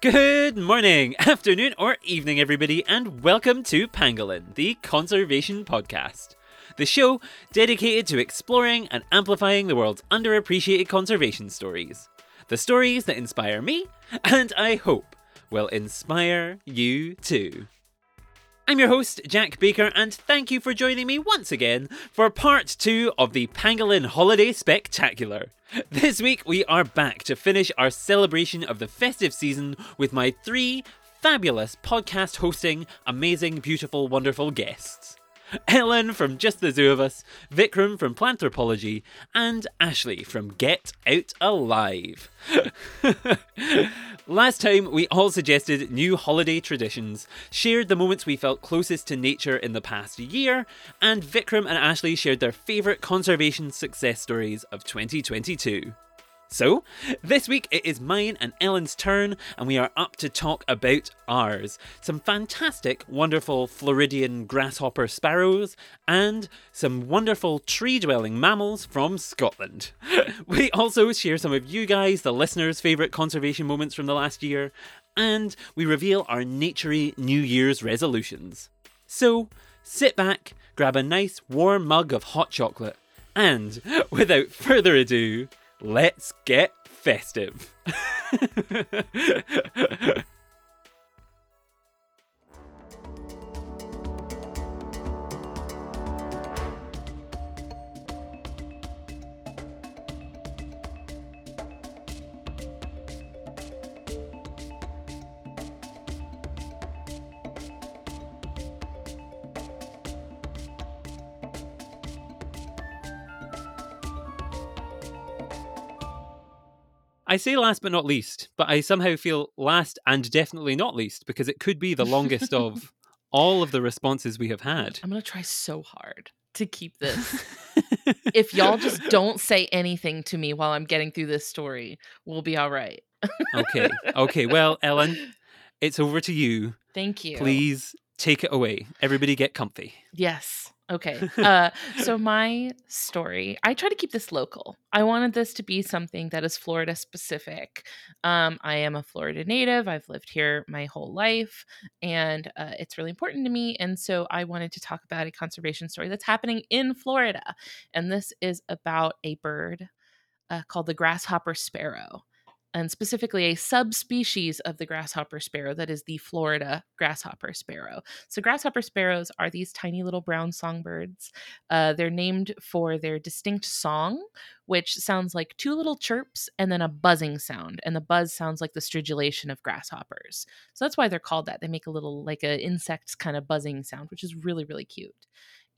Good morning, afternoon, or evening, everybody, and welcome to Pangolin, the conservation podcast. The show dedicated to exploring and amplifying the world's underappreciated conservation stories. The stories that inspire me, and I hope will inspire you too. I'm your host, Jack Baker, and thank you for joining me once again for part two of the Pangolin Holiday Spectacular. This week, we are back to finish our celebration of the festive season with my three fabulous podcast hosting, amazing, beautiful, wonderful guests. Ellen from Just the Zoo of Us, Vikram from Planthropology, and Ashley from Get Out Alive. Last time, we all suggested new holiday traditions, shared the moments we felt closest to nature in the past year, and Vikram and Ashley shared their favourite conservation success stories of 2022. So, this week it is mine and Ellen's turn, and we are up to talk about ours. Some fantastic, wonderful Floridian grasshopper sparrows, and some wonderful tree dwelling mammals from Scotland. We also share some of you guys, the listeners' favourite conservation moments from the last year, and we reveal our naturey New Year's resolutions. So, sit back, grab a nice warm mug of hot chocolate, and without further ado, let's get festive. I say last but not least, but I somehow feel last and definitely not least because it could be the longest of all of the responses we have had. I'm gonna try so hard to keep this. if y'all just don't say anything to me while I'm getting through this story, we'll be all right. okay. Okay. Well, Ellen, it's over to you. Thank you. Please take it away. Everybody get comfy. Yes. Okay. Uh, so my story, I try to keep this local. I wanted this to be something that is Florida specific. Um, I am a Florida native. I've lived here my whole life, and uh, it's really important to me. And so I wanted to talk about a conservation story that's happening in Florida, and this is about a bird uh, called the grasshopper sparrow and specifically a subspecies of the grasshopper sparrow that is the Florida grasshopper sparrow. So, grasshopper sparrows are these tiny little brown songbirds. Uh, they're named for their distinct song, which sounds like two little chirps and then a buzzing sound. And the buzz sounds like the stridulation of grasshoppers. So, that's why they're called that. They make a little, like an insect kind of buzzing sound, which is really, really cute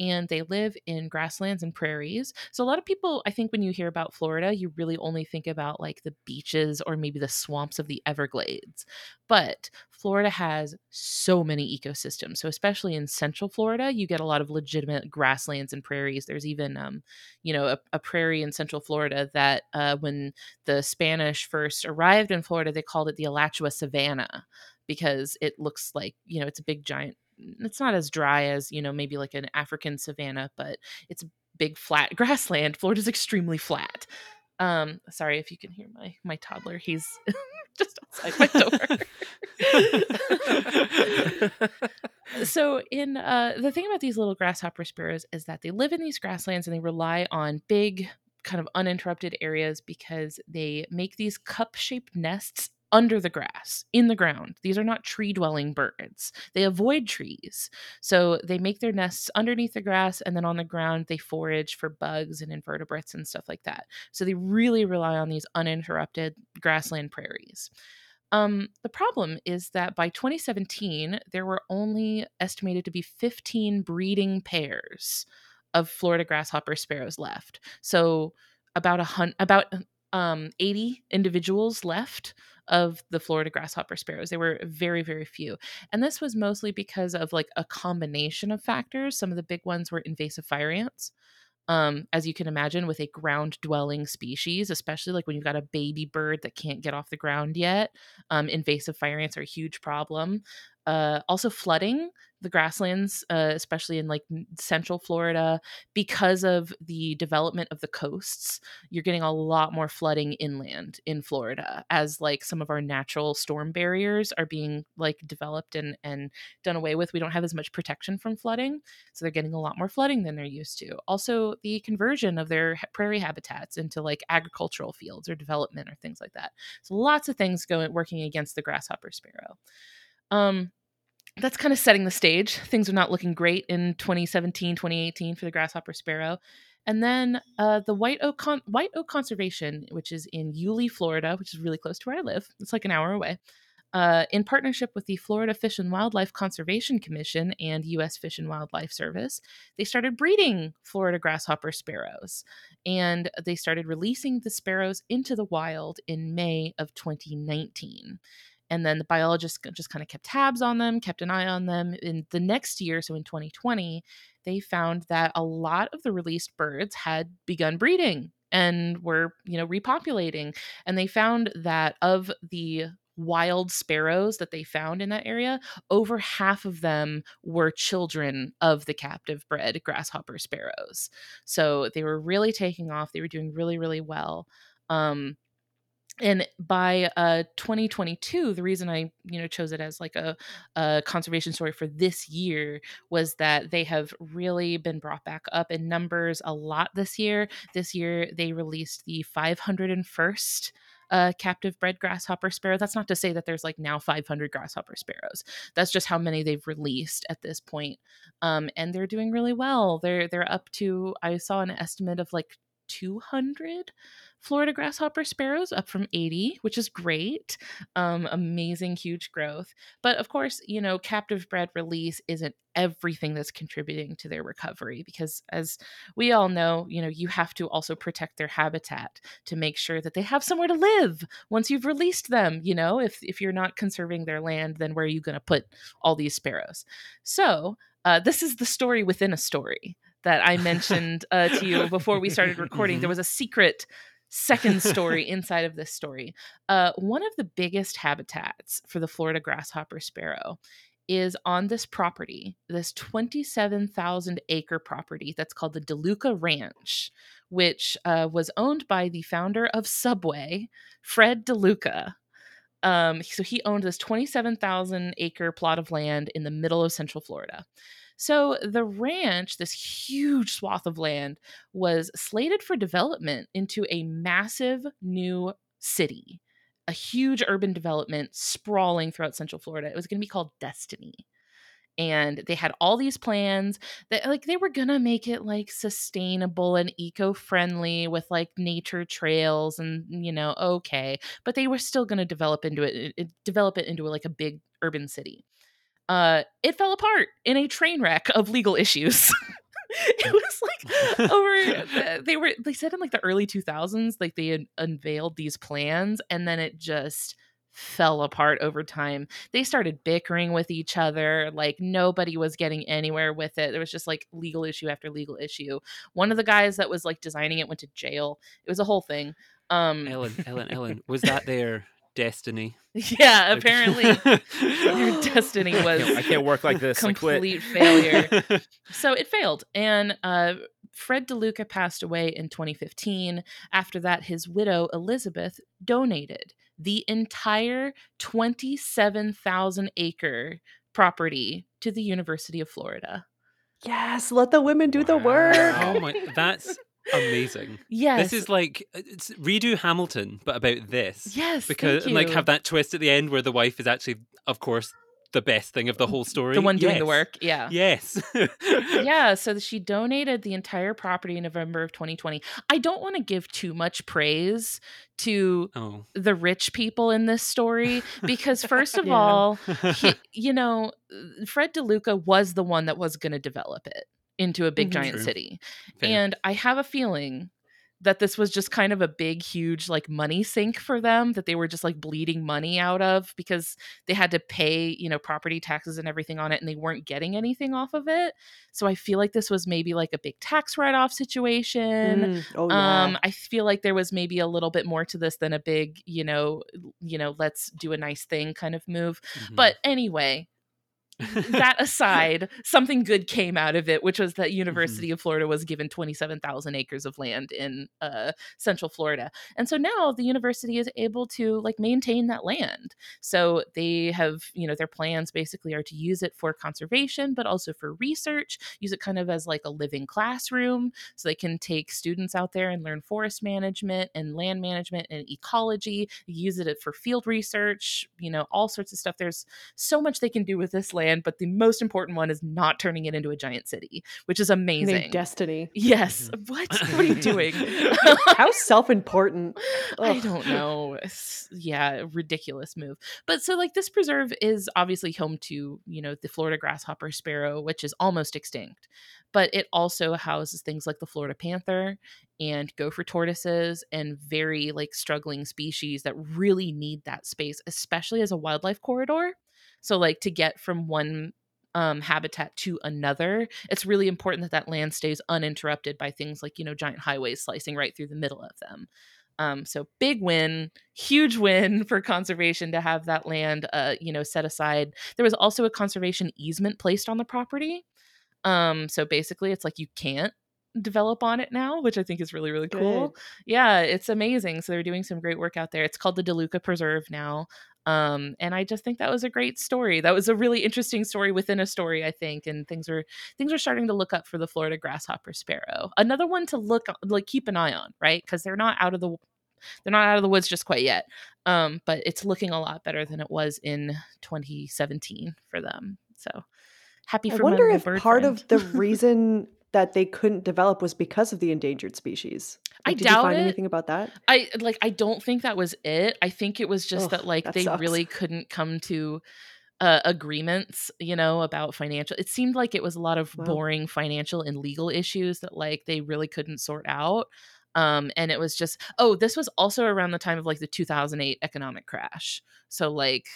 and they live in grasslands and prairies. So a lot of people, I think when you hear about Florida, you really only think about like the beaches or maybe the swamps of the Everglades. But Florida has so many ecosystems. So especially in central Florida, you get a lot of legitimate grasslands and prairies. There's even um, you know, a, a prairie in central Florida that uh, when the Spanish first arrived in Florida, they called it the Alachua Savannah because it looks like, you know, it's a big giant it's not as dry as you know maybe like an african savanna but it's big flat grassland. Florida's extremely flat. Um sorry if you can hear my my toddler. He's just outside my door. So in uh the thing about these little grasshopper sparrows is that they live in these grasslands and they rely on big kind of uninterrupted areas because they make these cup shaped nests under the grass, in the ground. These are not tree dwelling birds. They avoid trees. So they make their nests underneath the grass, and then on the ground, they forage for bugs and invertebrates and stuff like that. So they really rely on these uninterrupted grassland prairies. Um, the problem is that by 2017, there were only estimated to be 15 breeding pairs of Florida grasshopper sparrows left. So about a hun- about um, 80 individuals left of the Florida grasshopper sparrows. They were very, very few. And this was mostly because of like a combination of factors. Some of the big ones were invasive fire ants. Um, as you can imagine, with a ground dwelling species, especially like when you've got a baby bird that can't get off the ground yet, um, invasive fire ants are a huge problem. Uh, also, flooding the grasslands, uh, especially in like central Florida, because of the development of the coasts, you're getting a lot more flooding inland in Florida as like some of our natural storm barriers are being like developed and and done away with. We don't have as much protection from flooding, so they're getting a lot more flooding than they're used to. Also, the conversion of their prairie habitats into like agricultural fields or development or things like that. So lots of things going working against the grasshopper sparrow. Um, that's kind of setting the stage. Things are not looking great in 2017, 2018 for the grasshopper sparrow. And then uh, the white oak Con- white oak conservation, which is in Yulee, Florida, which is really close to where I live. It's like an hour away. Uh, in partnership with the Florida Fish and Wildlife Conservation Commission and U.S. Fish and Wildlife Service, they started breeding Florida grasshopper sparrows, and they started releasing the sparrows into the wild in May of 2019 and then the biologists just kind of kept tabs on them kept an eye on them in the next year so in 2020 they found that a lot of the released birds had begun breeding and were you know repopulating and they found that of the wild sparrows that they found in that area over half of them were children of the captive bred grasshopper sparrows. So they were really taking off they were doing really really well um, and by uh 2022 the reason i you know chose it as like a, a conservation story for this year was that they have really been brought back up in numbers a lot this year this year they released the 501st uh, captive bred grasshopper sparrow. That's not to say that there's like now 500 grasshopper sparrows. That's just how many they've released at this point. Um, and they're doing really well. They're they're up to I saw an estimate of like 200 Florida grasshopper sparrows, up from 80, which is great. Um, amazing, huge growth. But of course, you know, captive bred release isn't everything that's contributing to their recovery because as we all know you know you have to also protect their habitat to make sure that they have somewhere to live once you've released them you know if if you're not conserving their land then where are you going to put all these sparrows so uh, this is the story within a story that I mentioned uh, to you before we started recording. Mm-hmm. There was a secret second story inside of this story. Uh, one of the biggest habitats for the Florida grasshopper sparrow is on this property, this 27,000 acre property that's called the DeLuca Ranch, which uh, was owned by the founder of Subway, Fred DeLuca. Um, so he owned this 27,000 acre plot of land in the middle of Central Florida. So the ranch, this huge swath of land, was slated for development into a massive new city, a huge urban development sprawling throughout Central Florida. It was going to be called Destiny. And they had all these plans that like they were gonna make it like sustainable and eco-friendly with like nature trails and mm, you know, okay. But they were still gonna develop into it, it develop it into like a big urban city uh, it fell apart in a train wreck of legal issues. it was like over they were they said in like the early 2000s like they had unveiled these plans and then it just fell apart over time. They started bickering with each other. Like nobody was getting anywhere with it. There was just like legal issue after legal issue. One of the guys that was like designing it went to jail. It was a whole thing. Um Ellen, Ellen, Ellen, was that their destiny. Yeah, apparently your destiny was. I can't, I can't work like this. Complete failure. so it failed, and uh, Fred DeLuca passed away in 2015. After that, his widow Elizabeth donated the entire 27,000 acre property to the University of Florida. Yes, let the women do the work. Oh my, that's amazing. Yes. This is like uh, it's redo Hamilton, but about this. Yes. Because like have that twist at the end where the wife is actually, of course, the best thing of the whole story. The one doing yes. the work. Yeah. Yes. yeah. So she donated the entire property in November of 2020. I don't want to give too much praise to oh. the rich people in this story because, first of yeah. all, he, you know, Fred DeLuca was the one that was going to develop it into a big mm-hmm. giant True. city. Fair. And I have a feeling that this was just kind of a big huge like money sink for them that they were just like bleeding money out of because they had to pay you know property taxes and everything on it and they weren't getting anything off of it so i feel like this was maybe like a big tax write-off situation mm. oh, yeah. um i feel like there was maybe a little bit more to this than a big you know you know let's do a nice thing kind of move mm-hmm. but anyway that aside, something good came out of it, which was that Mm-hmm. University of Florida was given 27,000 acres of land in uh, Central Florida. And so now the university is able to like maintain that land. So they have, you know, their plans basically are to use it for conservation, but also for research, use it kind of as like a living classroom. So they can take students out there and learn forest management and land management and ecology, use it for field research, you know, all sorts of stuff. There's so much they can do with this land, but the most important one is not turning it into a giant city, which is Named amazing. Destiny. yes. Mm-hmm. What? What are you doing? How self-important. I don't know. It's- yeah, ridiculous move. But so like this preserve is obviously home to, you know, the Florida grasshopper sparrow, which is almost extinct. But it also houses things like the Florida panther and gopher tortoises and very like struggling species that really need that space, especially as a wildlife corridor. So like to get from one um, habitat to another, it's really important that that land stays uninterrupted by things like you know giant highways slicing right through the middle of them. Um, so big win, huge win for conservation to have that land, uh, you know, set aside. There was also a conservation easement placed on the property. Um, so basically, it's like you can't develop on it now, which I think is really really cool. Good. Yeah, it's amazing. So they're doing some great work out there. It's called the DeLuca Preserve now. Um, and I just think that was a great story. That was a really interesting story within a story, I think. And things are things are starting to look up for the Florida grasshopper sparrow. Another one to look like keep an eye on, right? Because they're not out of the they're not out of the woods just quite yet. Um, but it's looking a lot better than it was in 2017 for them. So happy for my wonder if part friend. of the reason that they couldn't develop was because of the endangered species. I Like, did doubt you find it. anything about that? I like I don't think that was it. I think it was just Ugh, that like that they sucks. really couldn't come to uh, agreements, you know, about financial. It seemed like it was a lot of Wow. boring financial and legal issues that like they really couldn't sort out. Um and it was just oh, this was also around the time of like the 2008 economic crash. So like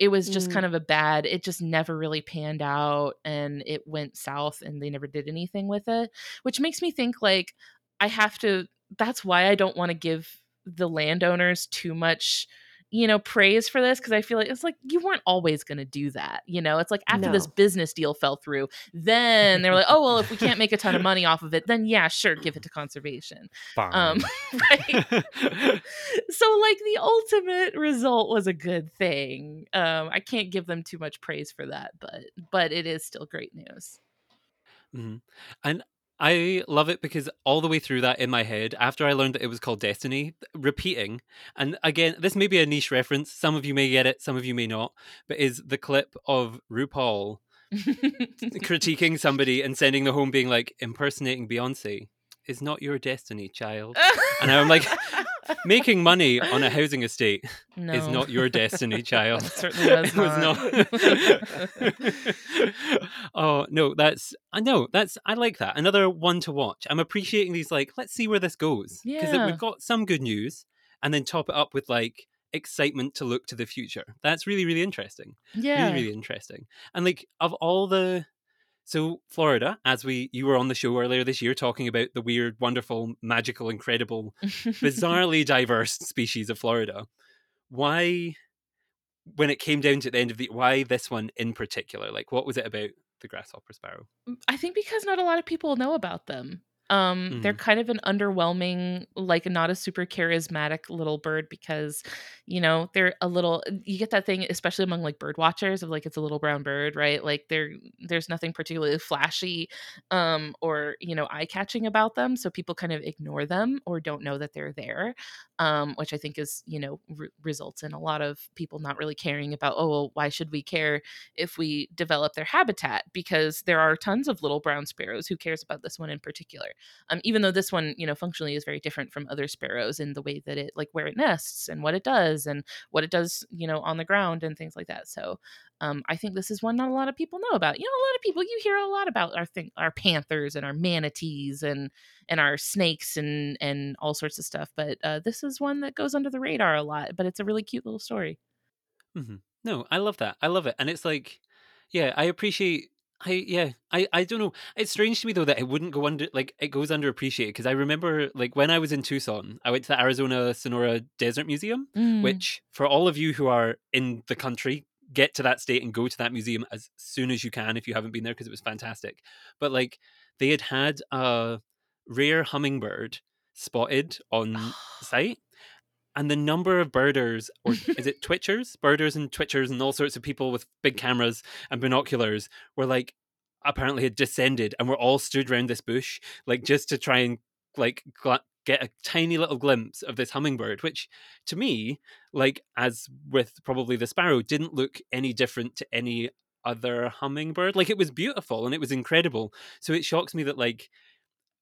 it was just Mm. kind of a bad it just never really panned out and it went south and they never did anything with it, which makes me think like I have to that's why I don't want to give the landowners too much you know praise for this because I feel like it's like you weren't always going to do that you know? It's like after this business deal fell through then they were like oh well if we can't make a ton of money off of it then yeah sure give it to conservation. Um right? So like the ultimate result was a good thing. Um I can't give them too much praise for that but but it is still great news. Mhm. And I love it because all the way through that in my head, after I learned that it was called Destiny, repeating, and again, this may be a niche reference, some of you may get it, some of you may not, but is the clip of RuPaul critiquing somebody and sending the home being like, impersonating Beyonce is not your destiny, child. And I'm like, making money on a housing estate no. is not your destiny, child. It certainly was not. oh no, that's I know that's I like that. Another one to watch. I'm appreciating these. Like, let's see where this goes because Yeah. we've got some good news, and then top it up with like excitement to look to the future. That's really really interesting. yeah Really really interesting. And like of all the. So Florida, as we you were on the show earlier this year talking about the weird, wonderful, magical, incredible bizarrely diverse species of Florida. Why, when it came down to the end of the, why this one in particular? Like, what was it about the grasshopper sparrow? Mm, I think because not a lot of people know about them. Um, they're kind of an underwhelming, like not a super charismatic little bird because, you know, they're a little. You get that thing, especially among like bird watchers, of like it's a little brown bird, right? Like there, there's nothing particularly flashy, um, or you know, eye catching about them, so people kind of ignore them or don't know that they're there, um, which I think is, you know, re- results in a lot of people not really caring about. Oh, well, why should we care if we develop their habitat because there are tons of little brown sparrows who cares about this one in particular um, even though this one you know functionally is very different from other sparrows in the way that it like where it nests and what it does and what it does you know on the ground and things like that so um, I think this is one not a lot of people know about. You know, a lot of people you hear a lot about our thing, our panthers and our manatees and and our snakes and and all sorts of stuff. But uh, this is one that goes under the radar a lot. But it's a really cute little story. hmm No, I love that. I love it, and it's like, yeah, I appreciate. I yeah, I I don't know. It's strange to me though that it wouldn't go under like it goes underappreciated because I remember like when I was in Tucson, I went to the Arizona Sonora Desert Museum, Mm. which for all of you who are in the country get to that state and go to that museum as soon as you can if you haven't been there because it was fantastic. But like they had had a rare hummingbird spotted on site and the number of birders or is it twitchers? Birders and twitchers and all sorts of people with big cameras and binoculars were like apparently had descended and were all stood around this bush like just to try and like gla- get a tiny little glimpse of this hummingbird which to me like as with probably the sparrow didn't look any different to any other hummingbird. Like it was beautiful and it was incredible. So it shocks me that like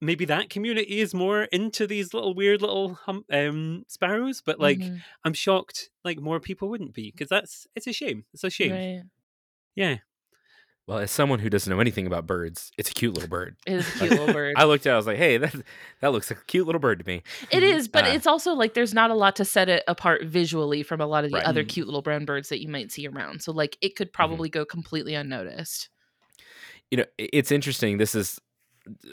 maybe that community is more into these little weird little hum, um, sparrows but like Mhm. i'm shocked like more people wouldn't be because that's it's a shame it's a shame Right. yeah Well, as someone who doesn't know anything about birds, it's a cute little bird. It is a cute little bird. I looked at it, I was like, hey, that that looks like a cute little bird to me. It is, but Uh, it's also like there's not a lot to set it apart visually from a lot of the Right. other cute little brown birds that you might see around. So like it Mm-hmm. could probably go completely unnoticed. You know, it's interesting. This is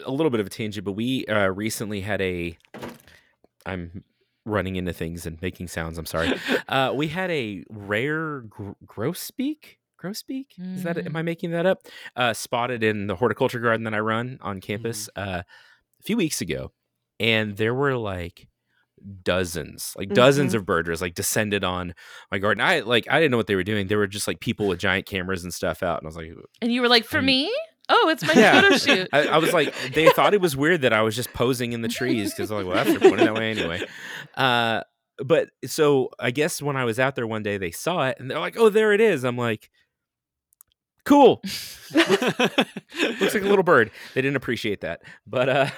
a little bit of a tangent, but we uh, recently had a. I'm running into things and making sounds. I'm sorry. Uh, we had a rare gr- grosbeak. Grosbeak? Is that? Am I making that up? Uh, spotted in the horticulture garden that I run on campus uh, a few weeks ago, and there were like dozens, like dozens of birders, like descended on my garden. I like I didn't know what they were doing. They were just like people with giant cameras and stuff out, and I was like, And you were like, for me? Oh, it's my Yeah. photo shoot. I, I was like, they thought it was weird that I was just posing in the trees because I'm like, well, that's they're pointing that way anyway. Uh, but so I guess when I was out there one day, they saw it and they're like, oh, there it is. I'm like, cool. Looks like a little bird. They didn't appreciate that, but uh,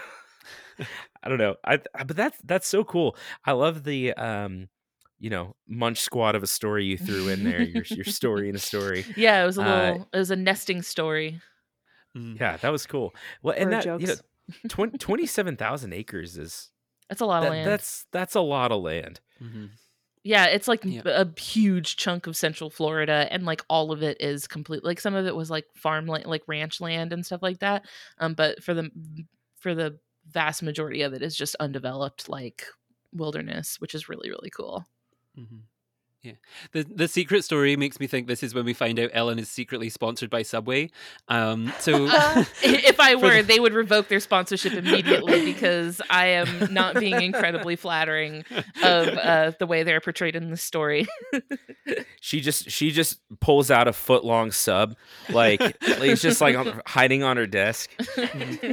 I don't know. I, I but that's that's so cool. I love the um, you know, munch squad of a story you threw in there. Your your story in a story. yeah, it was a Uh, little it was a nesting story. Mm. Yeah, that was cool. Well, and Bird that you know, 20, 27,000 acres is That's a lot that- of land. that's that's a lot of land. Mhm. Yeah, it's like Yeah. a huge chunk of Central Florida, and like all of it is complete. Like some of it was like farmland, like ranch land and stuff like that. Um, but for the for the vast majority of it is just undeveloped, like wilderness, which is really really cool. Mhm. Yeah. The the secret story makes me think this is when we find out Ellen is secretly sponsored by Subway. Um so Uh, if I were, the- they would revoke their sponsorship immediately because I am not being incredibly flattering of uh, the way they're portrayed in the story. She just she just pulls out a foot long sub, like, like it's just like on, hiding on her desk.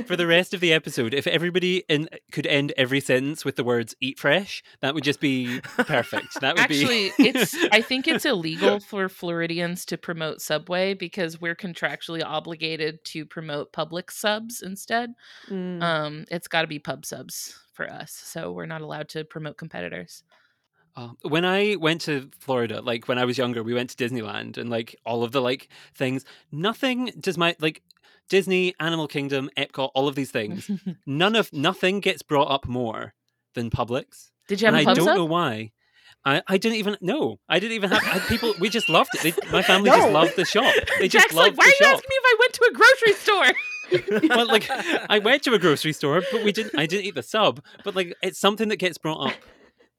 for the rest of the episode, if everybody in could end every sentence with the words "eat fresh," that would just be perfect. That would Actually, be it's I think it's illegal for Floridians to promote Subway because we're contractually obligated to promote Publix subs instead. Mm. Um, it's got to be pub subs for us, so we're not allowed to promote competitors. Uh, when I went to Florida, like when I was younger, we went to Disneyland and like all of the like things. Nothing does my like Disney, Animal Kingdom, Epcot, all of these things. none of nothing gets brought up more than Publix, Did you have and a I pub don't sub? know why. I, I didn't even know. I didn't even have I, people. We just loved it. They, my family just loved the shop. They just Jack's like, loved why are you shop. asking me if I went to a grocery store? well, like I went to a grocery store, but we didn't. I didn't eat the sub. But like, it's something that gets brought up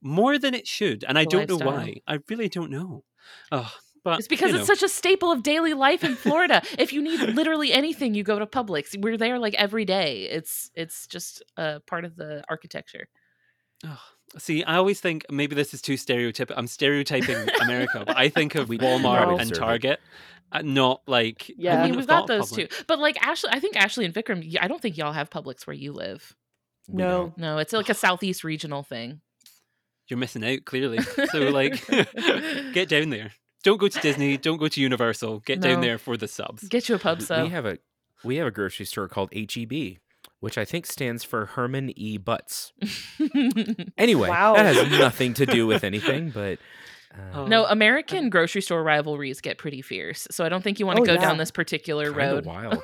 more than it should, and I The don't know why. I really don't know. Oh, but It's because you it's such a staple of daily life in Florida. if you need literally anything, you go to Publix. We're there like every day. It's it's just a part of the architecture. Oh, see, I always think maybe this is too stereotypical. I'm stereotyping America, but I think of We Walmart probably and. Target, uh, not like. Yeah. I I mean, we've got those Publix. too. But like Ashley, I think Ashley and Vikram. I don't think y'all have Publix where you live. We No. don't. No, it's like a southeast regional thing. You're missing out clearly. So like, get down there. Don't go to Disney. Don't go to Universal. Get down there for the subs. Get you a pub We- sub. We have a we have a grocery store called HEB, which I think stands for Herman E. Butts. Anyway, Wow. that has nothing to do with anything, but uh, Oh. no, American grocery store rivalries get pretty fierce. So I don't think you want to Oh, go yeah. down this particular kinda road. wild.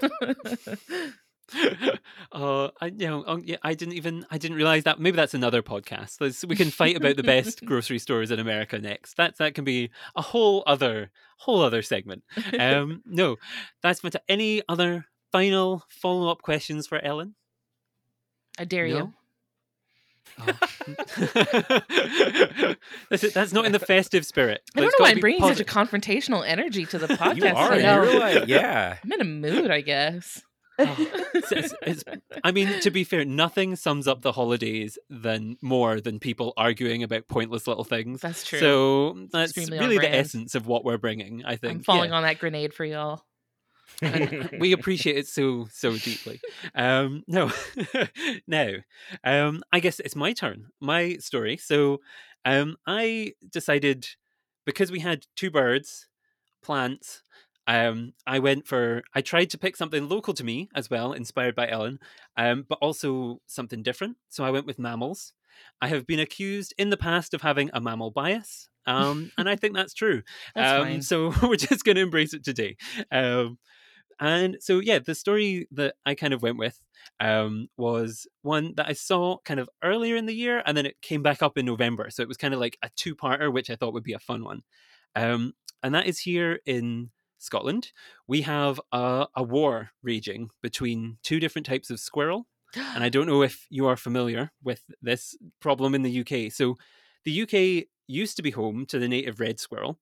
uh, I you know, um, yeah, I didn't even I didn't realize that. Maybe that's another podcast. Let's, we can fight about the best grocery stores in America next. That that can be a whole other whole other segment. Um, no, that's fantastic. Any other final follow up questions for Ellen? I dare you. No? Oh. that's, that's not in the festive spirit. I don't know why I'm bringing positive. such a confrontational energy to the podcast. You are. today. You're like, yeah. I'm in a mood, I guess. Oh. It's- it's- it's- I mean, to be fair, nothing sums up the holidays than more than people arguing about pointless little things. That's true. So that's extremely really the essence of what we're bringing. I think I'm falling Yeah. on that grenade for y'all. we appreciate it so so deeply. Um, no, now, um, I guess it's my turn, my story. So, um, I decided because we had two birds, plants. Um, I went for. I tried to pick something local to me as well, inspired by Ellen, um, but also something different. So I went with mammals. I have been accused in the past of having a mammal bias, um, and I think that's true. That's um. So we're just going to embrace it today. Um, and so, yeah, the story that I kind of went with um, was one that I saw kind of earlier in the year, and then it came back up in November. So it was kind of like a two-parter, which I thought would be a fun one. Um, and that is here in Scotland. We have a, a war raging between two different types of squirrel and I don't know if you are familiar with this problem in the UK. So, the UK used to be home to the native red squirrel,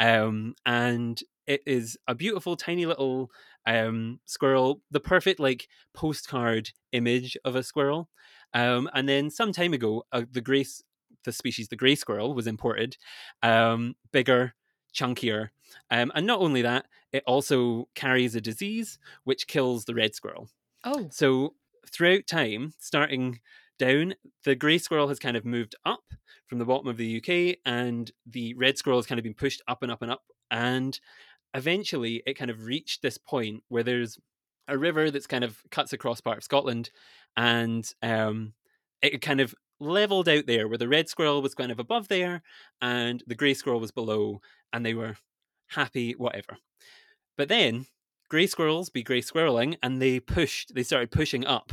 um, and it is a beautiful, tiny little um, squirrel, the perfect like postcard image of a squirrel. Um, and then some time ago, uh, the grey, s- the species, the grey squirrel, was imported, um, bigger, chunkier, um, and not only that, it also carries a disease which kills the red squirrel. oh, So throughout time, starting down, the grey squirrel has kind of moved up from the bottom of the UK, and the red squirrel has kind of been pushed up and up and up. And eventually, it kind of reached this point where there's a river that's kind of cuts across part of Scotland, and um, it kind of leveled out there where the red squirrel was kind of above there, and the grey squirrel was below, and they were happy, whatever. But then grey squirrels be grey squirreling and they pushed they started pushing up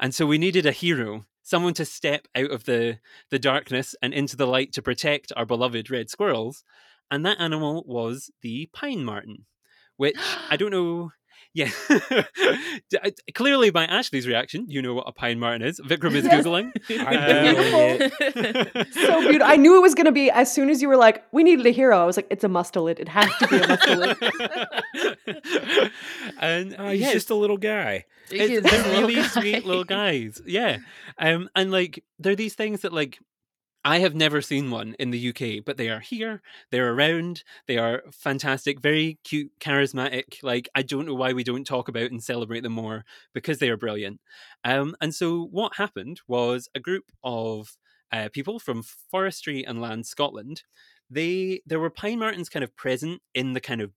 and so we needed a hero someone to step out of the the darkness and into the light to protect our beloved red squirrels and that animal was the pine marten which i don't know yeah clearly by ashley's reaction you know what a pine marten is vikram is Yes. googling I'm Um, so beautiful. I knew it was going to be as soon as you were like, we needed a hero. I was like, it's a mustelid. It has to be a mustelid. and Oh, he's yeah, just a little guy. It's- they're a little really sweet little guys. Yeah. Um, and like they're these things that like I have never seen one in the UK, but they are here. They're around. They are fantastic, very cute, charismatic. Like I don't know why we don't talk about and celebrate them more because they are brilliant. Um, and so what happened was a group of uh, people from Forestry and Land Scotland. They there were pine martens kind of present in the kind of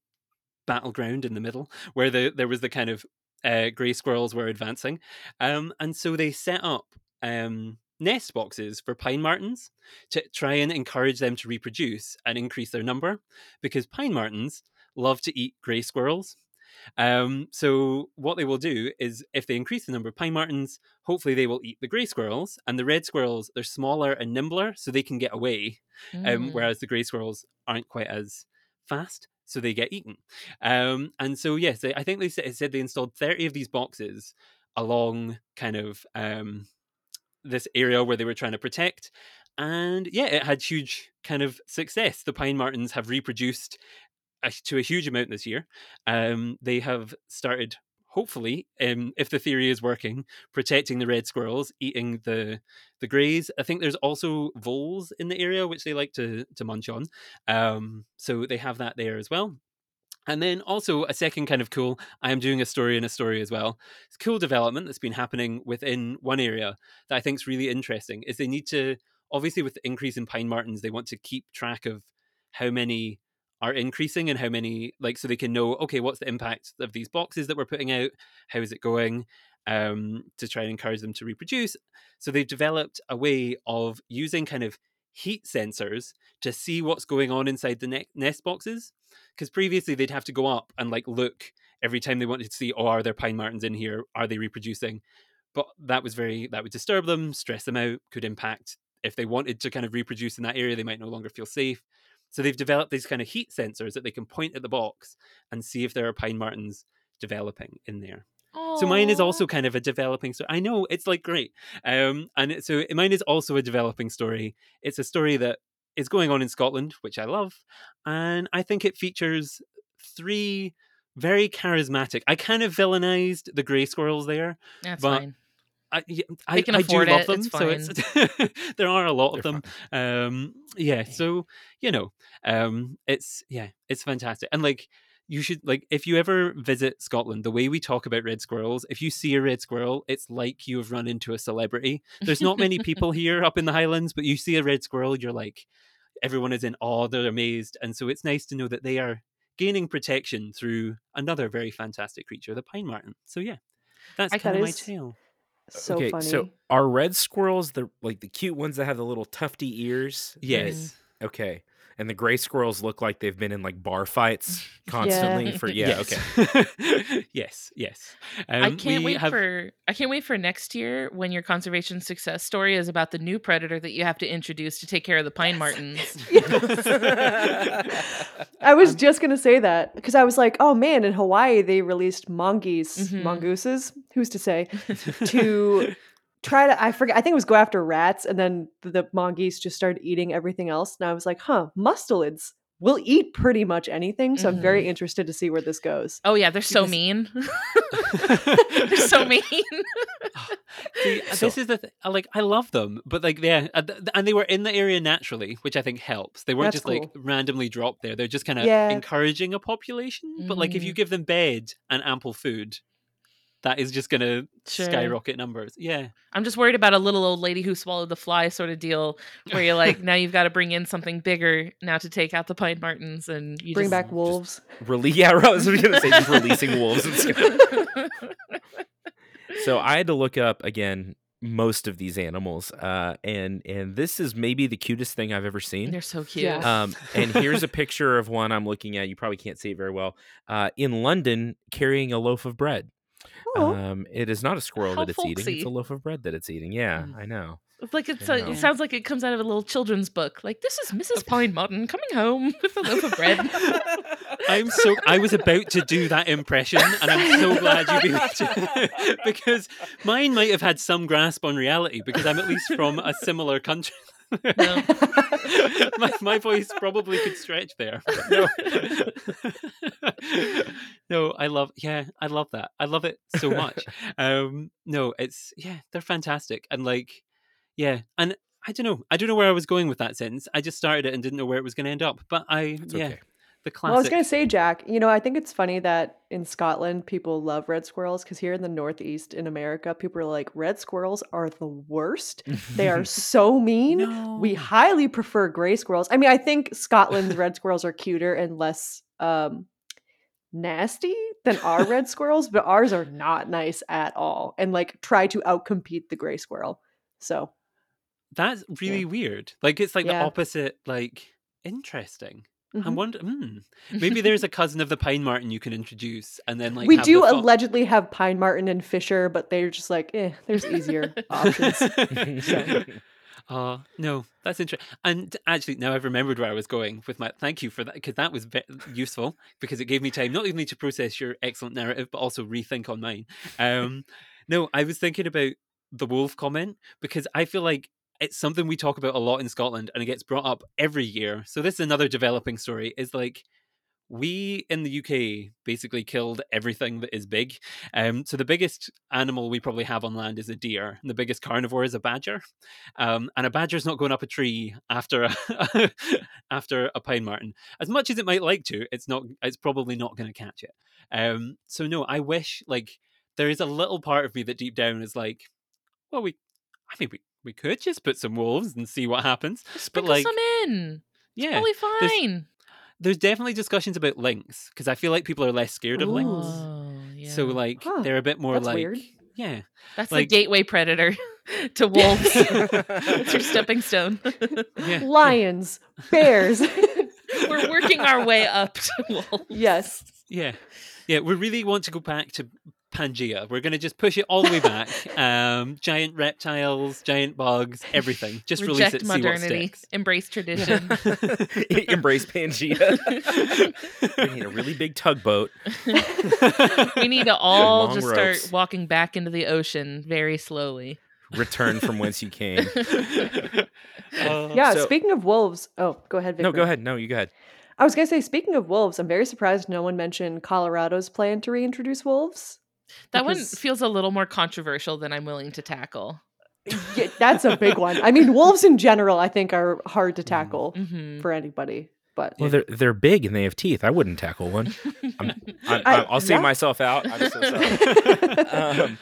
battleground in the middle where the there was the kind of uh, grey squirrels were advancing, um, and so they set up um, nest boxes for pine martens to try and encourage them to reproduce and increase their number, because pine martens love to eat grey squirrels. Um, so what they will do is, if they increase the number of pine martens, hopefully they will eat the grey squirrels, and the red squirrels they're smaller and nimbler, so they can get away um, Mm. whereas the grey squirrels aren't quite as fast, so they get eaten. Um, and so, yes, I think they said, said they installed 30 of these boxes along kind of um, this area where they were trying to protect. And yeah, it had huge kind of success. The pine martens have reproduced a, to a huge amount this year. Um, they have started, hopefully, um, if the theory is working, protecting the red squirrels, eating the the greys. I think there's also voles in the area which they like to to munch on. Um, so they have that there as well. And then also a second kind of cool, I am doing a story in a story as well. It's cool development that's been happening within one area that I think is really interesting is they need to obviously with the increase in pine martens, they want to keep track of how many are increasing and how many like so they can know okay what's the impact of these boxes that we're putting out? How is it going? Um to try and encourage them to reproduce. So they've developed a way of using kind of heat sensors to see what's going on inside the ne- nest boxes because previously they'd have to go up and like look every time they wanted to see oh are there pine martens in here? Are they reproducing? But that was very that would disturb them stress them out could impact if they wanted to kind of reproduce in that area they might no longer feel safe. So they've developed these kind of heat sensors that they can point at the box and see if there are pine martens developing in there So mine is also kind of a developing story. I know it's like great. Um, and so mine is also a developing story. It's a story that is going on in Scotland, which I love, and I think it features three very charismatic. I kind of villainized the grey squirrels there. That's but fine. I, yeah, I, can I afford do love it, them, it's so it's there are a lot of They're them. Um, yeah, so you know, um, it's yeah, it's fantastic, and like you should like if you ever visit Scotland, the way we talk about red squirrels, if you see a red squirrel, it's like you have run into a celebrity. There's not many people here up in the Highlands, but you see a red squirrel, you're like, everyone is in awe, they're amazed, and so it's nice to know that they are gaining protection through another very fantastic creature, the pine marten. So yeah, that's kind of my is- tale. So okay, funny. so are red squirrels the like the cute ones that have the little tufty ears? Yes. Mm-hmm. Okay. And the gray squirrels look like they've been in like bar fights constantly for yeah, yes. okay. yes, yes. I Um, can't wait have- for I can't wait for next year when your conservation success story is about the new predator that you have to introduce to take care of the pine martens. I was just gonna say that because I was like, oh man, in Hawaii they released mongoose, Mhm. mongooses, who's to say, to try to I forget I think it was go after rats, and then the, the mongoose just started eating everything else, and I was like, huh, mustelids will eat pretty much anything, so I'm very mm-hmm. interested to see where this goes. Oh yeah, they're so Because- mean. they're so mean. See, uh, So- this is the th- uh, like. I love them, but like, yeah, uh, and they were in the area naturally, which I think helps. They weren't That's just like randomly dropped there. They're just kind of Yeah. encouraging a population. But like, if you mm-hmm. give them bed and ample food, that is just going to Sure. skyrocket numbers. Yeah, I'm just worried about a little old lady who swallowed the fly sort of deal, where you're like, now you've got to bring in something bigger now to take out the pine martens and you Bring just, back wolves. Really? yeah, I was gonna say just releasing wolves and stuff. So I had to look up again most of these animals, uh, and and this is maybe the cutest thing I've ever seen. They're so cute. Yeah. Um, and here's a picture of one I'm looking at. You probably can't see it very well. Uh, in London, carrying a loaf of bread. Oh, Um, it is not a squirrel How that it's eating; it's a loaf of bread that it's eating. Yeah, Mm. I know. It's like it's I a, know. it sounds like it comes out of a little children's book. Like this is Mrs. Pine Marten coming home with a loaf of bread. I'm so. I was about to do that impression, and I'm so glad you beat me because mine might have had some grasp on reality because I'm at least from a similar country. No. my, my voice probably could stretch there. No. no, I love yeah, I love that. I love it so much. Um no, it's yeah, they're fantastic. And like yeah, and I don't know. I don't know where I was going with that sentence. I just started it and didn't know where it was going to end up. But I It's yeah, okay. The Well, I was going to say, Jack, you know, I think it's funny that in Scotland people love red squirrels because here in the Northeast in America, people are like, red squirrels are the worst. They are so mean. We highly prefer gray squirrels. I mean, I think Scotland's red squirrels are cuter and less um, nasty than our red squirrels, but ours are not nice at all and like try to outcompete the gray squirrel. So, That's really weird. Like it's like the opposite like interesting. I mhm. wonder mm, maybe there's a cousin of the pine marten you can introduce and then like we do allegedly have pine marten and fisher, but they're just like, eh, there's easier options. Uh, no, that's interesting. And actually, now I've remembered where I was going with my. Thank you for that because that was ve- useful because it gave me time not only to process your excellent narrative but also rethink on mine. Um, no, I was thinking about the wolf comment because I feel like it's something we talk about a lot in Scotland and it gets brought up every year. So this is another developing story. Is like we in the UK basically killed everything that is big. Um, so the biggest animal we probably have on land is a deer, and the biggest carnivore is a badger. Um, and a badger's not going up a tree after a after a pine marten. As much as it might like to, it's not. It's probably not going to catch it. Um, so no, I wish like there is a little part of me that deep down is like, well, we, I mean, we we could just put some wolves and see what happens. Sprinkle like, some in. Yeah, Totally there's- fine. there's definitely discussions about lynx because I feel like people are less scared of lynx. Oh, yeah. So like Huh, they're a bit more that's like weird. yeah. that's like- the gateway predator to wolves. it's your stepping stone. Yeah. Lions, bears. We're working our way up to wolves. yes. Yeah. Yeah, we really want to go back to Pangea. We're going to just push it all the way back. Um, giant reptiles, giant bugs, everything. Just release Reject it, see what modernity, sticks. embrace tradition. Embrace Pangea. we need a really big tugboat. we need to all long just ropes. start walking back into the ocean very slowly. Return from whence you came. Uh, Yeah, so- speaking of wolves. Oh, go ahead, No, Vikram. go ahead. No, you go ahead. I was going to say, speaking of wolves, I'm very surprised no one mentioned Colorado's plan to reintroduce wolves. That one feels a little more controversial than I'm willing to tackle. Yeah, that's a big one. I mean, wolves in general, I think, are hard to tackle hmm for anybody. But Well, they're they're big and they have teeth. I wouldn't tackle one. I'm, I, I- I, will see yeah. myself out. I'm so sorry. Um,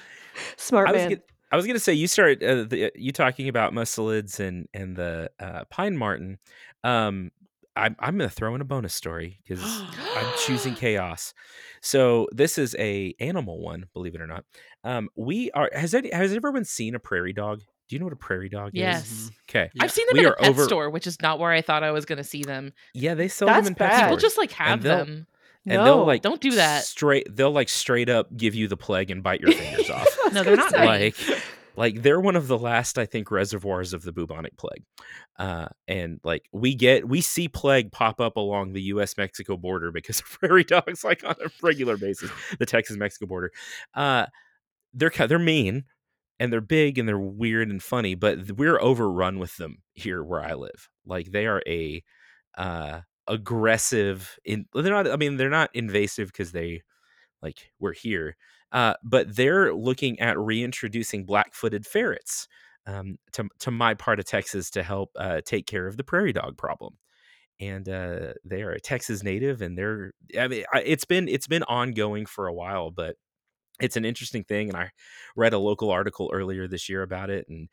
smart I was man. gonna, I was gonna say you start uh, the, you talking about mustelids and and the uh, pine marten. Um, I'm I'm gonna throw in a bonus story because I'm choosing chaos. So this is a animal one, believe it or not. Um, we are has any, has everyone seen a prairie dog? Do you know what a prairie dog Yes. is? Okay. Yeah. I've seen them We in a pet over- store, which is not where I thought I was going to see them. Yeah, they sell That's them in pet bad. People just like have they'll- them. and no, they'll like Don't do that. Straight, they'll like straight up give you the plague and bite your fingers off. No, they're not like like they're one of the last i think reservoirs of the bubonic plague. Uh and like we get we see plague pop up along the us mexico border because of prairie dogs like on a regular basis the texas mexico border. Uh they're they're mean and they're big and they're weird and funny but we're overrun with them here where i live. Like they are a uh aggressive in they're not i mean they're not invasive because they like we're here uh, but they're looking at reintroducing black-footed ferrets um, to, to my part of Texas to help uh, take care of the prairie dog problem. And uh, they are a Texas native, and they're I mean it's been it's been ongoing for a while, but it's an interesting thing. And I read a local article earlier this year about it, and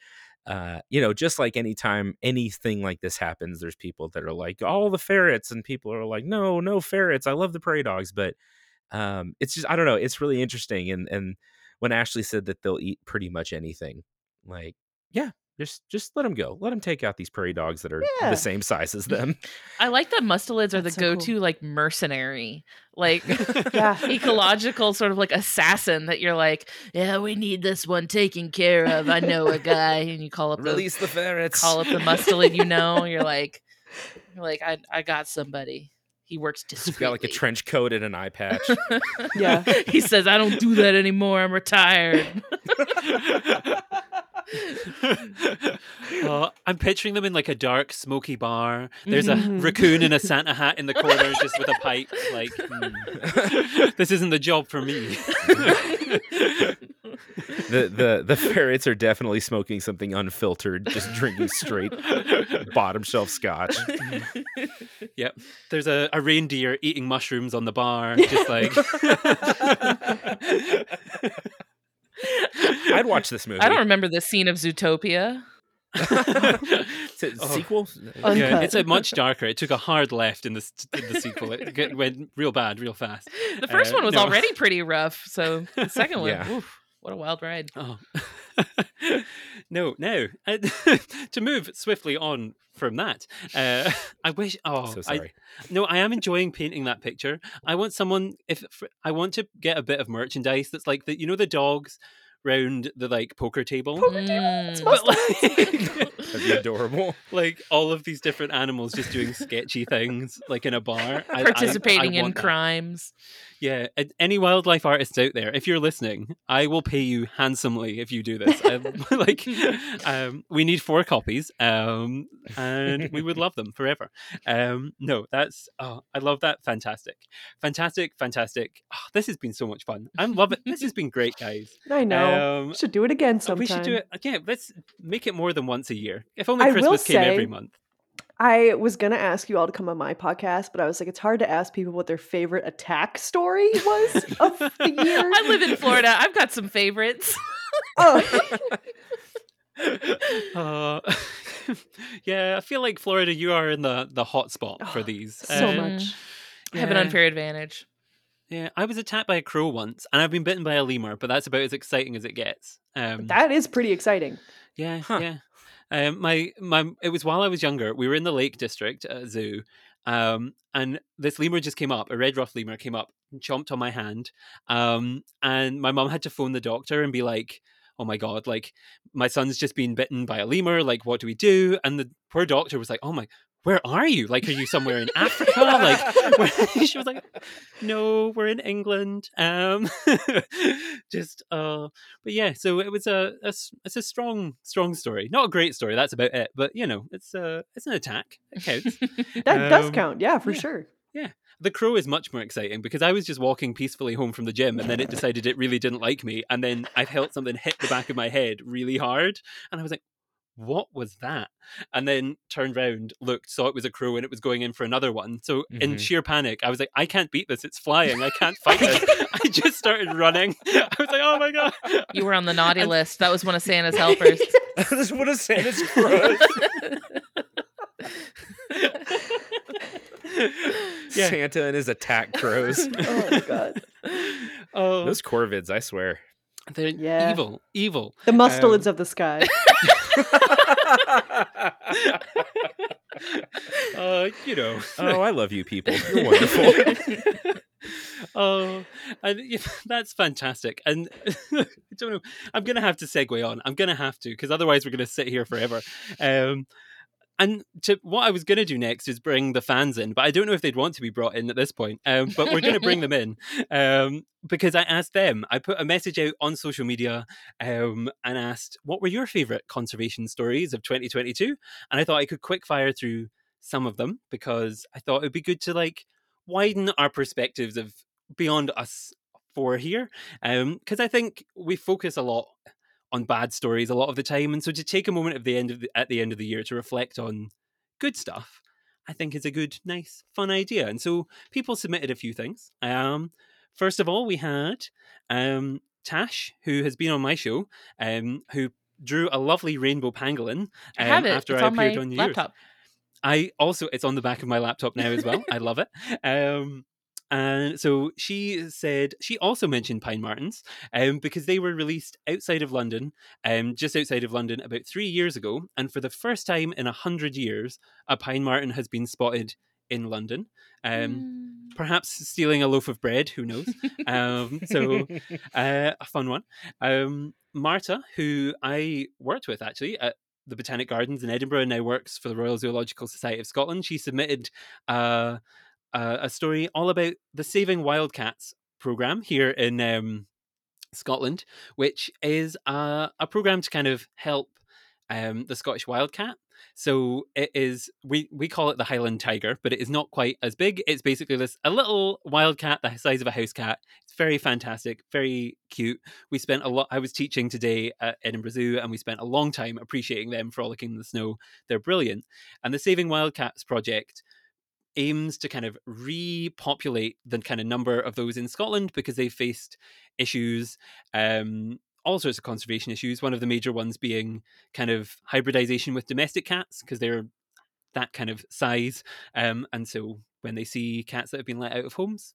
uh, you know, just like anytime anything like this happens, there's people that are like, all the ferrets, and people are like, no, no ferrets. I love the prairie dogs, but um, it's just I don't know. It's really interesting. And and when Ashley said that they'll eat pretty much anything, like yeah, just just let them go. Let them take out these prairie dogs that are Yeah. the same size as them. I like that mustelids are the so go-to like mercenary, like Yeah. ecological sort of like assassin that you're like, yeah, we need this one taken care of. I know a guy, and you call up the Release the ferrets. call up the mustelid you know. You're like, you're like, I I got somebody. He works He's discreetly. got like a trench coat and an eye patch. Yeah. he says, I don't do that anymore. I'm retired. Oh, I'm picturing them in like a dark, smoky bar. There's a Mhm. raccoon in a Santa hat in the corner, just with a pipe. Like, hmm, this isn't the job for me. The the the ferrets are definitely smoking something unfiltered, just drinking straight bottom shelf scotch. yep. There's a, a reindeer eating mushrooms on the bar, just like. I'd watch this movie. I don't remember the scene of Zootopia. Is it Oh. sequel? Yeah, it's a much darker. It took a hard left in the in the sequel. It went real bad, real fast. The first Uh, one was no. already pretty rough, so the second one, Yeah. oof, what a wild ride. Oh. no, no. Uh, to move swiftly on from that, uh, I wish. Oh, so I- sorry. no, I am enjoying painting that picture. I want someone. If I want to get a bit of merchandise that's like the, you know, the dogs round the like poker table. Poker table, Mm. But, like, That'd be adorable. like all of these different animals just doing sketchy things, like in a bar. I- I- Participating I in want that. crimes. Yeah, any wildlife artists out there, if you're listening, I will pay you handsomely if you do this. I, like, um, we need four copies, um, and we would love them forever. Um, no, that's oh, I love that. Fantastic, fantastic, fantastic. Oh, this has been so much fun. I'm loving. This has been great, guys. I know. Um, we should do it again sometime. we should do it again. Let's make it more than once a year. If only I Christmas came every month. I was gonna ask you all to come on my podcast, but I was like, it's hard to ask people what their favorite attack story was of the year. I live in Florida. I've got some favorites. Oh, Uh, yeah, I feel like Florida, you are in the the hot spot for Oh, these. so Uh, much. I have an unfair advantage. Yeah, I was attacked by a crow once, and I've been bitten by a lemur, but that's about as exciting as it gets. Um, That is pretty exciting. yeah, Huh. yeah. Um, my my, it was while I was younger. We were in the Lake District at a zoo, Um, and this lemur just came up, a red ruff lemur came up and chomped on my hand. Um, and my mum had to phone the doctor and be like, oh my god like my son's just been bitten by a lemur like what do we do and the poor doctor was like oh my where are you like are you somewhere in africa like where, she was like no we're in england um just uh but yeah so it was a, a, it's a strong strong story not a great story that's about it but you know it's uh it's an attack it counts That does Um, count. Yeah, for yeah. sure. Yeah. The crow is much more exciting because I was just walking peacefully home from the gym and then it decided it really didn't like me. And then I felt something hit the back of my head really hard. And I was like, what was that? And then turned round, looked, saw it was a crow and it was going in for another one. So in Mhm. sheer panic, I was like, I can't beat this. It's flying. I can't fight it. I just started running. I was like, oh my God. You were on the naughty And- list. That was one of Santa's helpers. That's what a Santa's crows. Yeah. Santa and his attack crows. Oh my god. Oh, Those corvids, I swear. they're Yeah. evil, evil. The mustelids Um, of the sky. Uh, you know. oh, I love you people. You're wonderful. oh, and that's fantastic. And I don't know. I'm gonna have to segue on. I'm gonna have to because otherwise we're gonna sit here forever. Um, and to, what I was gonna do next is bring the fans in, but I don't know if they'd want to be brought in at this point. Um, but we're gonna bring them in um, because I asked them. I put a message out on social media um, and asked, "What were your favorite conservation stories of 2022?" And I thought I could quick fire through some of them because I thought it'd be good to like widen our perspectives of beyond us four here because i think we focus a lot on bad stories a lot of the time and so to take a moment at the end of the, at the end of the year to reflect on good stuff i think is a good nice fun idea and so people submitted a few things um first of all we had um tash who has been on my show um who drew a lovely rainbow pangolin I have um, it. after it's i on my appeared on yours laptop. I also it's on the back of my laptop now as well. I love it. Um, and so she said she also mentioned Pine Martens um, because they were released outside of London, um, just outside of London about three years ago, and for the first time in a hundred years, a pine marten has been spotted in London. Um, Mm. perhaps stealing a loaf of bread, who knows? Um, so uh, a fun one. Um, Marta, who I worked with actually at the Botanic Gardens in Edinburgh and now works for the Royal Zoological Society of Scotland, she submitted uh, a, a story all about the Saving Wildcats program here in um, Scotland, which is a, a program to kind of help um, the Scottish wildcat. So it is we we call it the Highland tiger, but it is not quite as big. It's basically this a little wildcat the size of a house cat. It's very fantastic, very cute. We spent a lot. I was teaching today at Edinburgh Zoo, and we spent a long time appreciating them frolicking in the snow. They're brilliant. And the Saving Wildcats project aims to kind of repopulate the kind of number of those in Scotland because they faced issues, um, all sorts of conservation issues. One of the major ones being kind of hybridization with domestic cats because they're that kind of size. Um, and so when they see cats that have been let out of homes,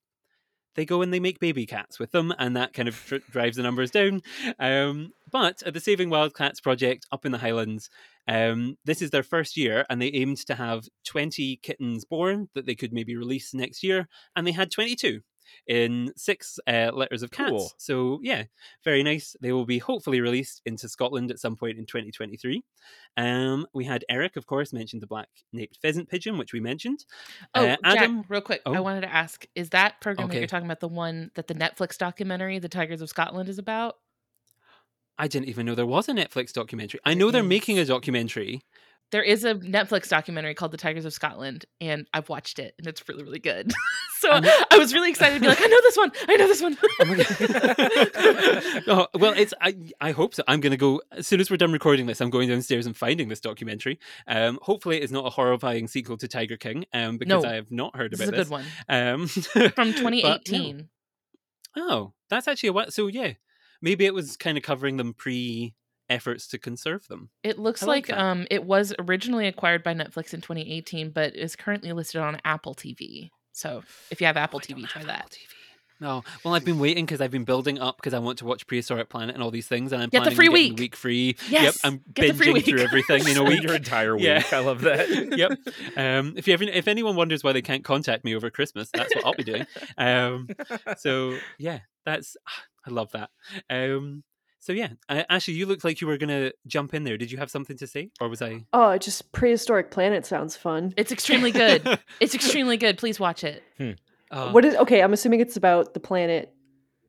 they go and they make baby cats with them, and that kind of dri- drives the numbers down. Um, but at the Saving Wild Cats project up in the Highlands, um, this is their first year, and they aimed to have 20 kittens born that they could maybe release next year, and they had 22 in six uh, litters of cats. Cool. So, yeah, very nice. They will be hopefully released into Scotland at some point in 2023. Um, we had Eric, of course, mentioned the black naped pheasant pigeon, which we mentioned. Oh, Uh, Jack, Adam, real quick, I Oh. wanted to ask: Is that program that you're talking about the one that the Netflix documentary, "The Tigers of Scotland," is about? I didn't even know there was a Netflix documentary. I know they're making a documentary. There is a Netflix documentary called "The Tigers of Scotland," and I've watched it, and it's really, really good. so I was really excited to be like, "I know this one. I know this one." Oh oh, well, it's I. I hope so. I'm going to go as soon as we're done recording this. I'm going downstairs and finding this documentary. Um, hopefully, it's not a horrifying sequel to Tiger King. Um, because No. I have not heard about this is a about good one Um, from but no. 2018. Oh, that's actually a what? So yeah, maybe it was kind of covering them pre efforts to conserve them. It looks I like like, um it was originally acquired by Netflix in 2018, but is currently listed on Apple TV. So if you have Apple Oh, TV, try that. Apple TV. No, well, I've been waiting because I've been building up because I want to watch Prehistoric Planet and all these things, and I'm Get the planning free on getting week. week free. Yes, Yep, I'm get the free binging through everything in a week. your entire week. Yeah. I love that. yep. Um, if you ever, if anyone wonders why they can't contact me over Christmas, that's what I'll be doing. Um, so yeah, that's I love that. Um, so yeah, uh, Ashley, you looked like you were gonna jump in there. Did you have something to say, or was I? Oh, just prehistoric planet sounds fun. It's extremely good. It's extremely good. Please watch it. Uh, What is okay? I'm assuming it's about the planet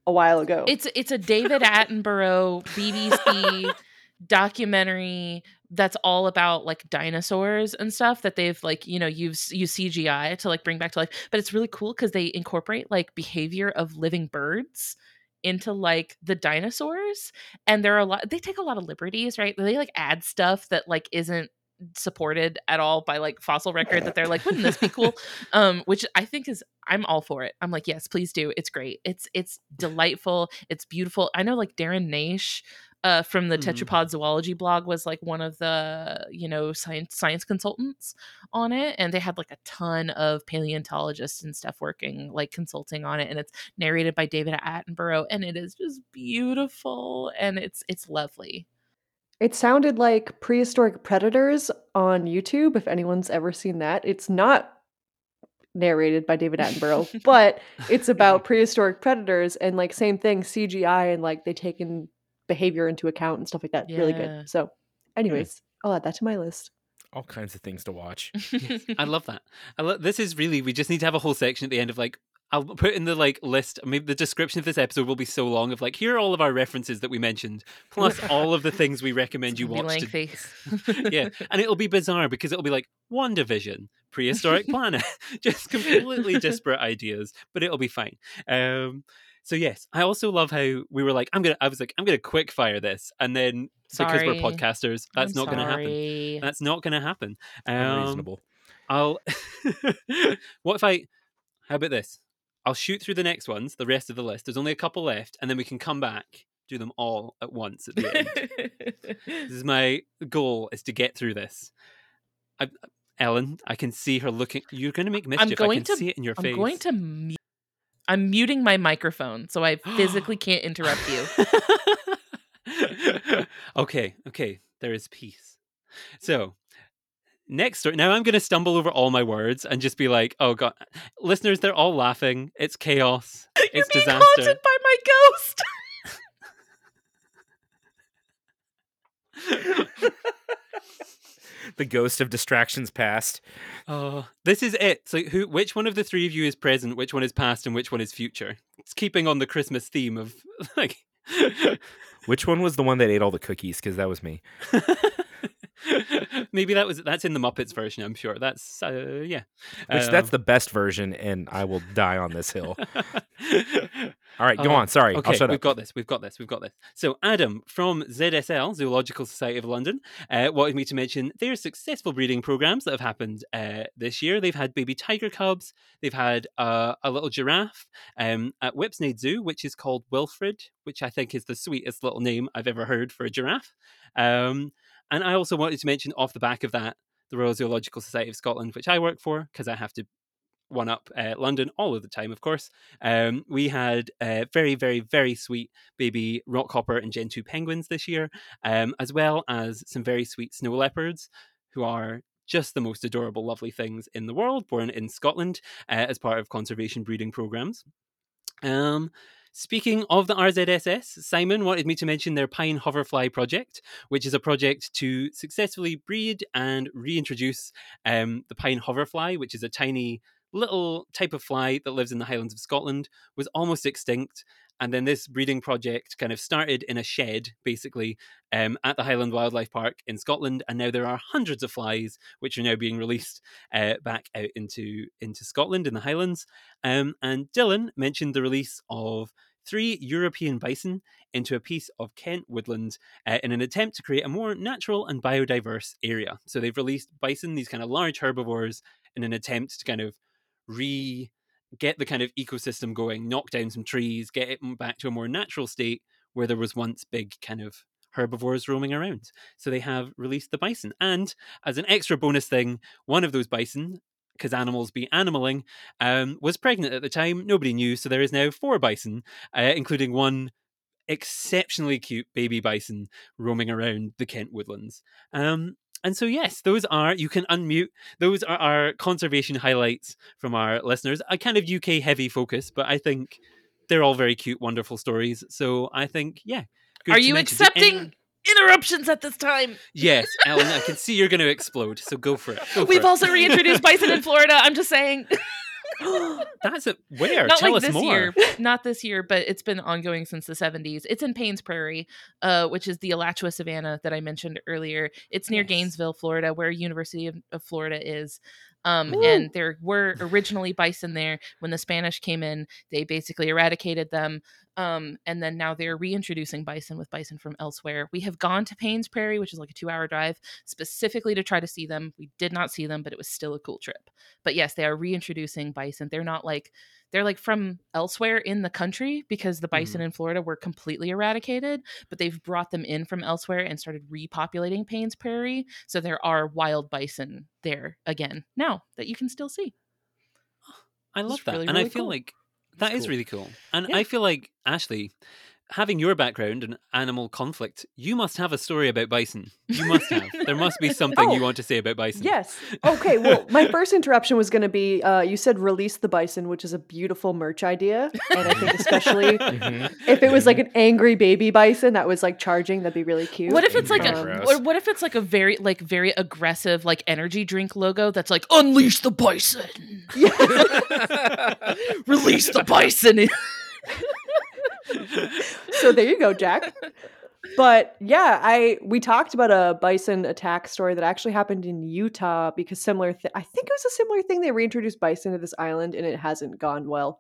a while ago. It's it's a David Attenborough BBC documentary that's all about like dinosaurs and stuff that they've like you know used use CGI to like bring back to life. But it's really cool because they incorporate like behavior of living birds into like the dinosaurs and there are a lot they take a lot of liberties right? They like add stuff that like isn't supported at all by like fossil record that they're like wouldn't this be cool? Um which i think is i'm all for it. I'm like yes please do. It's great. It's it's delightful. It's beautiful. I know like darren naish uh from the Mhm. tetrapod zoology blog was like one of the you know science science consultants on it and they had like a ton of paleontologists and stuff working like consulting on it and it's narrated by david attenborough and it is just beautiful and it's it's lovely It sounded like prehistoric predators on YouTube. If anyone's ever seen that, it's not narrated by David Attenborough, but it's about prehistoric predators and like same thing, CGI and like they take in behavior into account and stuff like that. Really good. So, anyways, I'll add that to my list. All kinds of things to watch. Yes, I love that. I lo- this is really we just need to have a whole section at the end of like I'll put in the like list. Maybe the description of this episode will be so long of like here are all of our references that we mentioned, plus all of the things we recommend you It's gonna watch. be To, lengthy. yeah, and it'll be bizarre because it'll be like one division, prehistoric planet, just completely disparate ideas, but it'll be fine. Um, so yes, I also love how we were like, I'm gonna, I was like, I'm gonna quick fire this, and then because we're podcasters, that's I'm not gonna happen. That's not gonna happen. Um, Unreasonable. I'll. what if I? How about this? I'll shoot through the next ones, the rest of the list. There's only a couple left, and then we can come back, do them all at once at the end. this is my goal: is to get through this. I, Ellen, I can see her looking. You're going to make mischief. going I can to- see it in your I'm face. going to mute. I'm muting my microphone so I physically can't interrupt you. okay, okay. There is peace. So, next story. Now I'm going to stumble over all my words and just be like, "Oh god, listeners, they're all laughing. It's chaos. You're It's being disaster." haunted by my ghost. The ghost of distractions past. Oh, this is it. So, who? Which one of the three of you is present? Which one is past? And which one is future? It's keeping on the Christmas theme of like. Which one was the one that ate all the cookies? Because that was me. Maybe that was that's in the Muppets version. I'm sure that's uh, yeah. Which Um, that's the best version, and I will die on this hill. All right, go Uh, on. Sorry, Okay, I'll shut we've up. got this. We've got this. We've got this. So, Adam from ZSL, Zoological Society of London, uh, wanted me to mention their successful breeding programs that have happened uh, this year. They've had baby tiger cubs. They've had uh, a little giraffe um, at Whipsnade Zoo, which is called Wilfred, which I think is the sweetest little name I've ever heard for a giraffe. Um, and I also wanted to mention off the back of that the Royal Zoological Society of Scotland, which I work for, because I have to one up uh, London all of the time, of course. Um, we had uh, very, very, very sweet baby rockhopper and gentoo penguins this year, um, as well as some very sweet snow leopards, who are just the most adorable, lovely things in the world, born in Scotland uh, as part of conservation breeding programs. Um, Speaking of the RZSS, Simon wanted me to mention their Pine Hoverfly project, which is a project to successfully breed and reintroduce um, the Pine Hoverfly, which is a tiny little type of fly that lives in the Highlands of Scotland, was almost extinct. And then this breeding project kind of started in a shed, basically, um, at the Highland Wildlife Park in Scotland. And now there are hundreds of flies which are now being released uh, back out into, into Scotland in the Highlands. Um, and Dylan mentioned the release of three European bison into a piece of Kent woodland uh, in an attempt to create a more natural and biodiverse area. So they've released bison, these kind of large herbivores, in an attempt to kind of re get the kind of ecosystem going, knock down some trees, get it back to a more natural state where there was once big kind of herbivores roaming around. So they have released the bison. And as an extra bonus thing, one of those bison because animals be animaling, um, was pregnant at the time. Nobody knew, so there is now four bison, uh, including one exceptionally cute baby bison roaming around the Kent woodlands. Um, and so, yes, those are, you can unmute, those are our conservation highlights from our listeners. A kind of UK heavy focus, but I think they're all very cute, wonderful stories. So I think, yeah. good Are you. Accepting interruptions at this time? Yes, Ellen, I can see you're going to explode. So go for it. Go We've it. also reintroduced bison in Florida. I'm just saying. That's it. Where? not Tell like us this more. year not this year but it's been ongoing since the 70s it's in paynes prairie uh, which is the alachua Savannah that i mentioned earlier it's near gainesville florida where university of, of florida is um, and there were originally bison there when the spanish came in they basically eradicated them um, and then now they're reintroducing bison with bison from elsewhere we have gone to paynes prairie which is like a two hour drive specifically to try to see them we did not see them but it was still a cool trip but yes they are reintroducing bison they're not like they're like from elsewhere in the country because the bison in Florida were completely eradicated, but they've brought them in from elsewhere and started repopulating Paynes Prairie. So there are wild bison there again now that you can still see. I love It's that. really, and I feel cool. like that is cool. really cool. And Yeah. I feel like, Ashley, having your background in animal conflict, you must have a story about bison. You must have. there must be something you Oh, want to say about bison. Yes. Okay. Well, my first interruption was going to be uh, you said release the bison, which is a beautiful merch idea. And I think, especially if it was like an angry baby bison that was like charging, that'd be really cute. What if it's like Angry a what, what if it's like a very like very aggressive like energy drink logo that's like unleash the bison, release the bison. So there you go, Jack. But yeah, I we talked about a bison attack story that actually happened in Utah because similar. Th- I think it was a similar thing. They reintroduced bison to this island, and it hasn't gone well.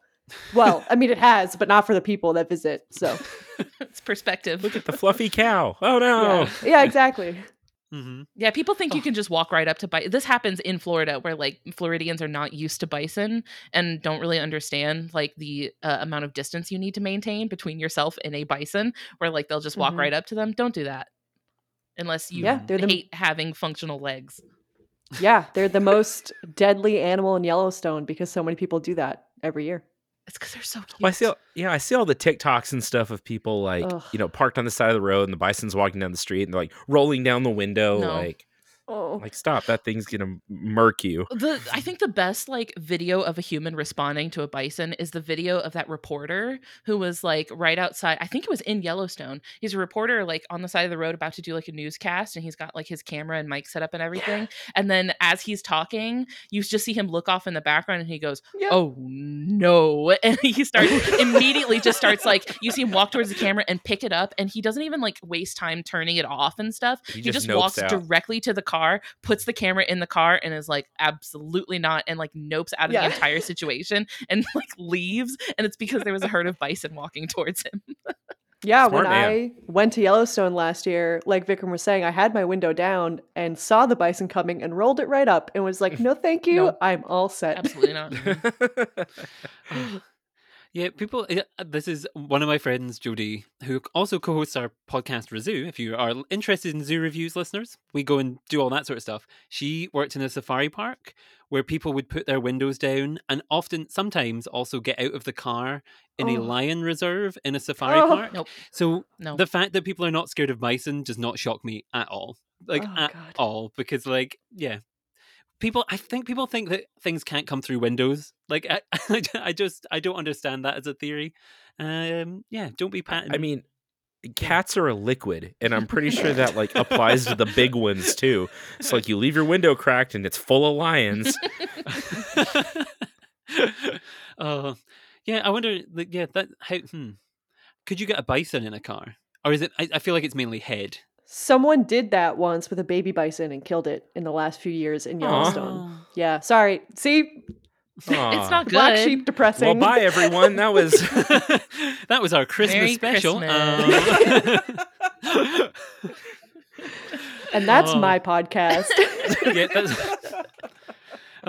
Well, I mean, it has, but not for the people that visit. So it's perspective. Look at the fluffy cow. Oh no. yeah, yeah exactly. Hmm Yeah, people think you Oh. can just walk right up to bison. This happens in Florida, where like Floridians are not used to bison and don't really understand like the uh, amount of distance you need to maintain between yourself and a bison. Where like they'll just walk Mhm. right up to them. Don't do that unless you Yeah, they're the- hate having functional legs. Yeah, they're the most deadly animal in Yellowstone because so many people do that every year. It's because they're so cute. Well, I see, all, yeah, I see all the TikToks and stuff of people like, Ugh. you know, parked on the side of the road and the bison's walking down the street and they're like rolling down the window, No. like, Oh, like stop, that thing's gonna murk you. the I think the best like video of a human responding to a bison is the video of that reporter who was like right outside. I think it was in Yellowstone. He's a reporter like on the side of the road about to do like a newscast and he's got like his camera and mic set up and everything. And then as he's talking, you just see him look off in the background and he goes, yeah. "Oh no." And he starts immediately just starts like you see him walk towards the camera and pick it up and he doesn't even like waste time turning it off and stuff He he just just, walks out. directly to the car puts the camera in the car and is like absolutely not and like nopes out of Yeah. the entire situation and like leaves and it's because there was a herd of bison walking towards him Yeah, Smart when man. I went to Yellowstone last year, like Vikram was saying, I had my window down and saw the bison coming and rolled it right up and was like, "No, thank you, No. I'm all set." absolutely not Yeah, people. Uh, this is one of my friends, Jody, who also co-hosts our podcast Razoo. If you are interested in zoo reviews, listeners, we go and do all that sort of stuff. She worked in a safari park where people would put their windows down and often, sometimes, also get out of the car in a Oh. lion reserve in a safari Oh. park. Nope. So no the fact that people are not scared of bison does not shock me at all. Like Oh, at God. all, because like yeah, people. I think people think that things can't come through windows. Like I, I just I don't understand that as a theory. Um, yeah, don't be patting. I mean, cats are a liquid, and I'm pretty sure that like applies to the big ones too. It's like you leave your window cracked and it's full of lions. oh, yeah. I wonder. Like, yeah, that how hmm. could you get a bison in a car, or is it? I, I feel like it's mainly head. Someone did that once with a baby bison and killed it in the last few years in Aw. Yellowstone. Yeah, sorry. See, it's Aw. not black sheep depressing. Well, bye everyone. That was that was our Christmas Merry special. Christmas. Um, and that's Oh. my podcast. yeah, that's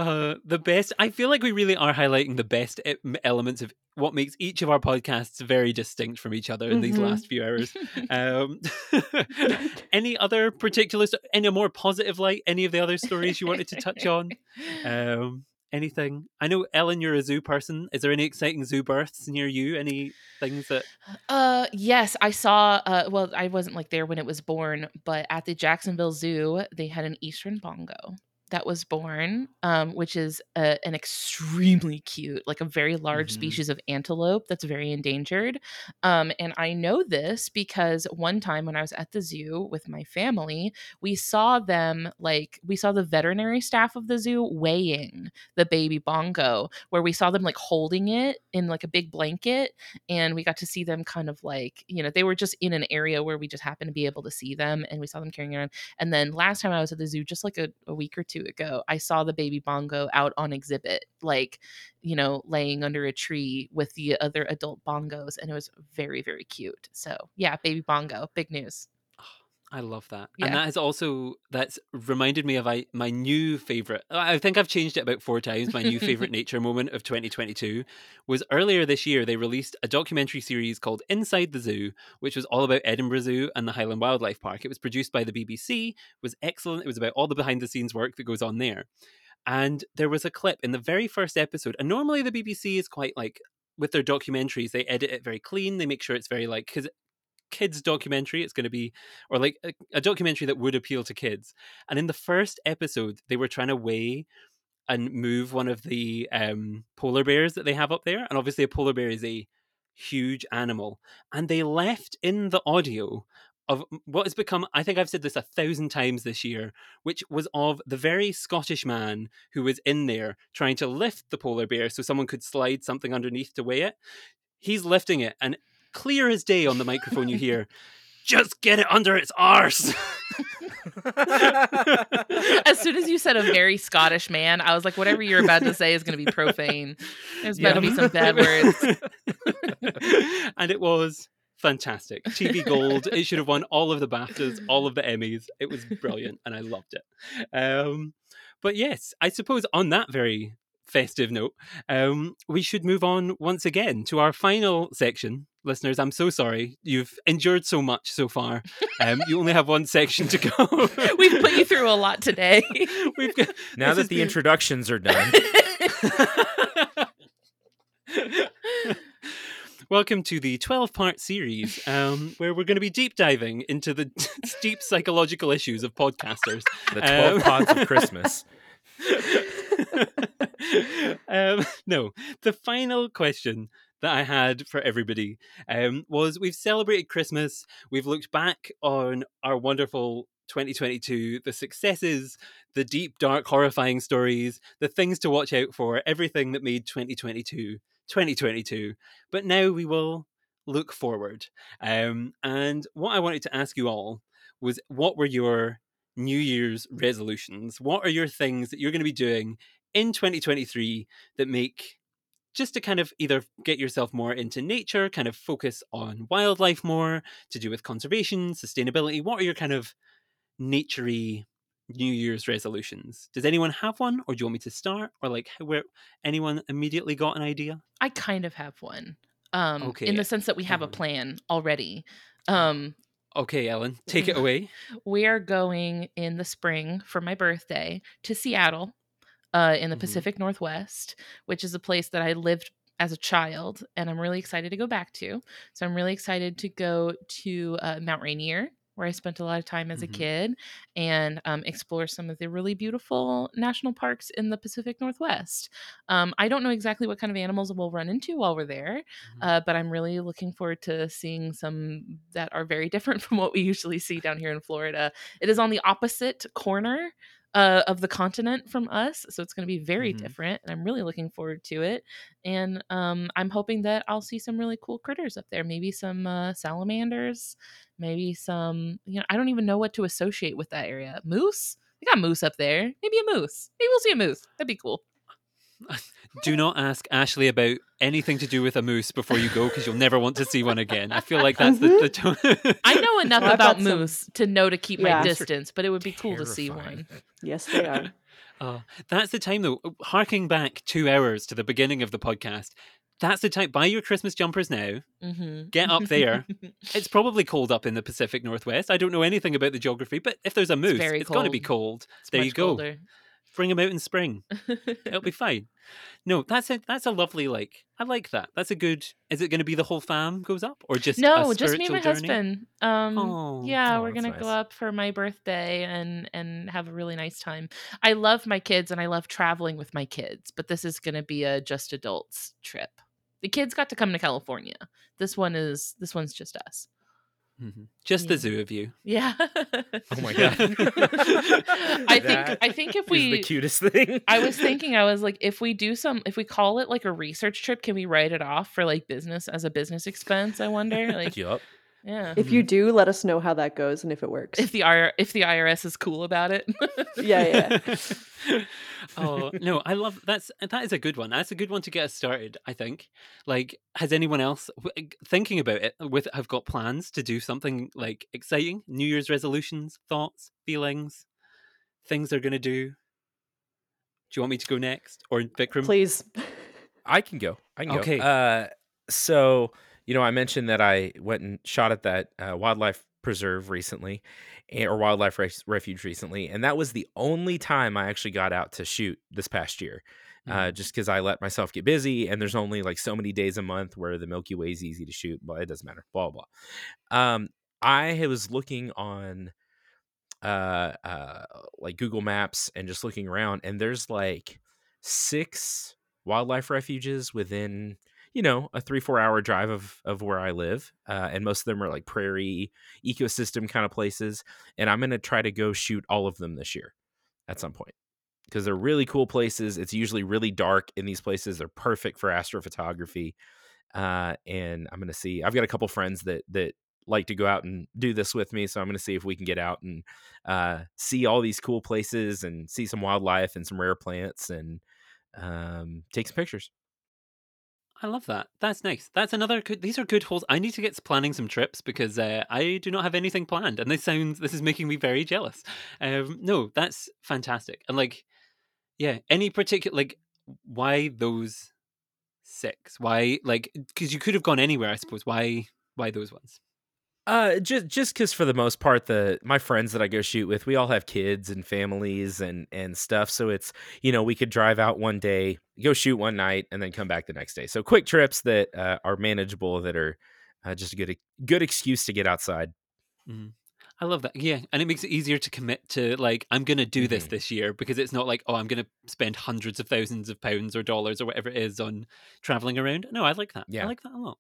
uh, the best. I feel like we really are highlighting the best elements of what makes each of our podcasts very distinct from each other in these Mhm. last few hours. Um, any other particular, any more positive light? Any of the other stories you wanted to touch on? Um, anything? I know Ellen, you're a zoo person. Is there any exciting zoo births near you? Any things that? Uh, yes, I saw. Uh, well, I wasn't like there when it was born, but at the Jacksonville Zoo, they had an eastern bongo that was born, um, which is a, an extremely cute, like a very large Mhm. species of antelope that's very endangered. Um, and I know this because one time when I was at the zoo with my family, we saw them like we saw the veterinary staff of the zoo weighing the baby bongo, where we saw them like holding it in like a big blanket, and we got to see them kind of like you know they were just in an area where we just happened to be able to see them, and we saw them carrying around. And then last time I was at the zoo, just like a, a week or two ago, I saw the baby bongo out on exhibit, like, you know, laying under a tree with the other adult bongos. And it was very, very cute. So, yeah, baby bongo, big news. I love that, Yeah. and that has also that's reminded me of I, my new favorite. I think I've changed it about four times. My new favorite nature moment of 2022 was earlier this year. They released a documentary series called Inside the Zoo, which was all about Edinburgh Zoo and the Highland Wildlife Park. It was produced by the BBC. was excellent. It was about all the behind the scenes work that goes on there, and there was a clip in the very first episode. And normally the BBC is quite like with their documentaries, they edit it very clean. They make sure it's very like because kids documentary it's going to be or like a, a documentary that would appeal to kids. And in the first episode they were trying to weigh and move one of the um, polar bears that they have up there and obviously a polar bear is a huge animal and they left in the audio of what has become i think i've said this a thousand times this year which was of the very scottish man who was in there trying to lift the polar bear so someone could slide something underneath to weigh it. He's lifting it and clear as day on the microphone you hear just get it under its arse as soon as you said a very Scottish man, I was like, whatever you're about to say is going to be profane. There's about to be some bad words. and it was fantastic. TV Gold. It should have won all of the BAFTAs, all of the Emmys. It was brilliant, and I loved it. Um, but yes, I suppose on that very festive note, um, we should move on once again to our final section. Listeners, I'm so sorry. You've endured so much so far. Um, you only have one section to go. We've put you through a lot today. We've got Now that the been- introductions are done, Welcome to the 12 part series um, where we're going to be deep diving into the deep psychological issues of podcasters. the 12 Um, pods of Christmas. um, no, the final question that I had for everybody um, was we've celebrated Christmas, we've looked back on our wonderful 2022, the successes, the deep, dark, horrifying stories, the things to watch out for, everything that made 2022 2022. But now we will look forward. Um, and what I wanted to ask you all was what were your New Year's resolutions? What are your things that you're going to be doing in 2023 that make just to kind of either get yourself more into nature, kind of focus on wildlife more, to do with conservation, sustainability? What are your kind of naturey New Year's resolutions? Does anyone have one, or do you want me to start, or like where anyone immediately got an idea? I kind of have one. Um, Okay, in the sense that we have a um, plan already. Um, Okay, Ellen, take it away. we are going in the spring for my birthday to Seattle uh, in the Mhm. Pacific Northwest, which is a place that I lived as a child and I'm really excited to go back to. So I'm really excited to go to uh, Mount Rainier. Where I spent a lot of time as Mhm. a kid and um, explore some of the really beautiful national parks in the Pacific Northwest. Um, I don't know exactly what kind of animals we'll run into while we're there, Mhm. uh, but I'm really looking forward to seeing some that are very different from what we usually see down here in Florida. It is on the opposite corner uh, of the continent from us, so it's going to be very Mhm. different, and I'm really looking forward to it. And um, I'm hoping that I'll see some really cool critters up there. Maybe some uh, salamanders, maybe some. You know, I don't even know what to associate with that area. Moose. We got moose up there. Maybe a moose. Maybe we'll see a moose. That'd be cool. Do not ask Ashley about anything to do with a moose before you go because you'll never want to see one again. I feel like that's the, the tone. I know enough Well, I've about got some- moose to know to keep Yeah. my distance, but it would be cool to see one. Yes, they are. Oh, that's the time though. Harking back two hours to the beginning of the podcast, that's the time. Buy your Christmas jumpers now. Mm-hmm. Get up there. It's probably cold up in the Pacific Northwest. I don't know anything about the geography, but if there's a moose, very it's going to be cold. cold. It's There much you go. colder. Bring them out in spring. It'll be fine. No, that's a that's a lovely like. I like that. That's a good. Is it going to be the whole fam goes up or just a no, just me and my journey? husband. Um, Oh, yeah, oh, we're gonna go up for my birthday and and have a really nice time. I love my kids and I love traveling with my kids, but this is gonna be a just adults trip. The kids got to come to California. This one is this one's just us. Mhm. Just the Yeah. zoo of you. Yeah. Oh my god. I think I think if we the cutest thing. I was thinking, I was like, if we do some, if we call it like a research trip, can we write it off for like business as a business expense? I wonder. Like, Yup. yeah. If you do, let us know how that goes and if it works. If the IR, if the IRS is cool about it. yeah, yeah. Oh no, I love that's that is a good one. That's a good one to get us started. I think. Like, has anyone else thinking about it with have got plans to do something like exciting? New Year's resolutions, thoughts, feelings, things they're gonna do. Do you want me to go next, or Vikram? Please. I can go. I can Okay. go. Uh, so you know, I mentioned that I went and shot at that uh, wildlife preserve recently, eh, or wildlife res- refuge recently, and that was the only time I actually got out to shoot this past year. Uh, just because I let myself get busy, and there's only like so many days a month where the Milky Way is easy to shoot. But it doesn't matter. Blah blah. Um, I was looking on uh uh like Google Maps and just looking around and there's like six wildlife refuges within you know a 3 4 hour drive of of where I live uh and most of them are like prairie ecosystem kind of places and I'm going to try to go shoot all of them this year at some point because they're really cool places it's usually really dark in these places they're perfect for astrophotography uh and I'm going to see I've got a couple friends that that like to go out and do this with me. So I'm going to see if we can get out and uh, see all these cool places and see some wildlife and some rare plants and um, take some pictures. I love that. That's nice. That's another good. These are good holes. I need to get planning some trips because uh, I do not have anything planned, and this sounds. This is making me very jealous. Um, no, that's fantastic. And like, yeah, any particular like, why those six? Why like? Because you could have gone anywhere, I suppose. Why? Why those ones? Uh, just just because for the most part, the my friends that I go shoot with, we all have kids and families and and stuff. So it's you know we could drive out one day, go shoot one night, and then come back the next day. So quick trips that uh, are manageable, that are uh, just a good good excuse to get outside. I love that. Yeah, and it makes it easier to commit to like I'm going to do this Mhm. this year because it's not like oh I'm going to spend hundreds of thousands of pounds or dollars or whatever it is on traveling around. No, I like that. Yeah. I like that a lot.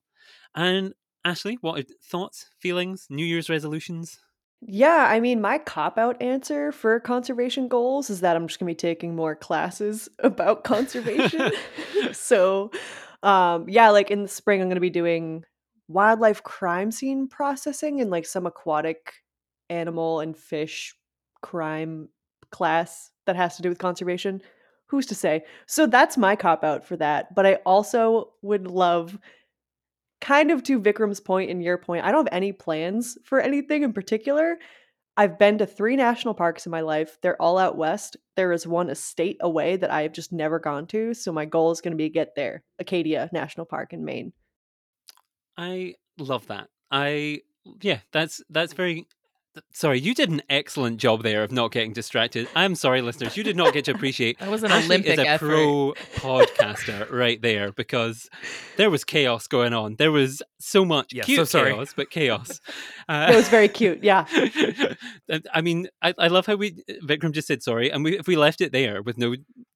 And Ashley, what are thoughts, feelings, New Year's resolutions? Yeah, I mean, my cop out answer for conservation goals is that I'm just gonna be taking more classes about conservation. so, um, yeah, like in the spring, I'm gonna be doing wildlife crime scene processing and like some aquatic animal and fish crime class that has to do with conservation. Who's to say? So that's my cop out for that. But I also would love kind of to Vikram's point and your point, I don't have any plans for anything in particular. I've been to three national parks in my life. They're all out west. There is one a state away that I have just never gone to. So my goal is going to be to get there. Acadia National Park in Maine. I love that. I yeah, that's that's very sorry, you did an excellent job there of not getting distracted. I'm sorry, listeners, you did not get to appreciate That was an Ashley Olympic is a effort. pro podcaster right there because there was chaos going on. There was so much Yeah, so cute sorry. chaos, but chaos. Uh, It was very cute. Yeah. I mean, I, I love how we Vikram just said sorry, and we if we left it there with no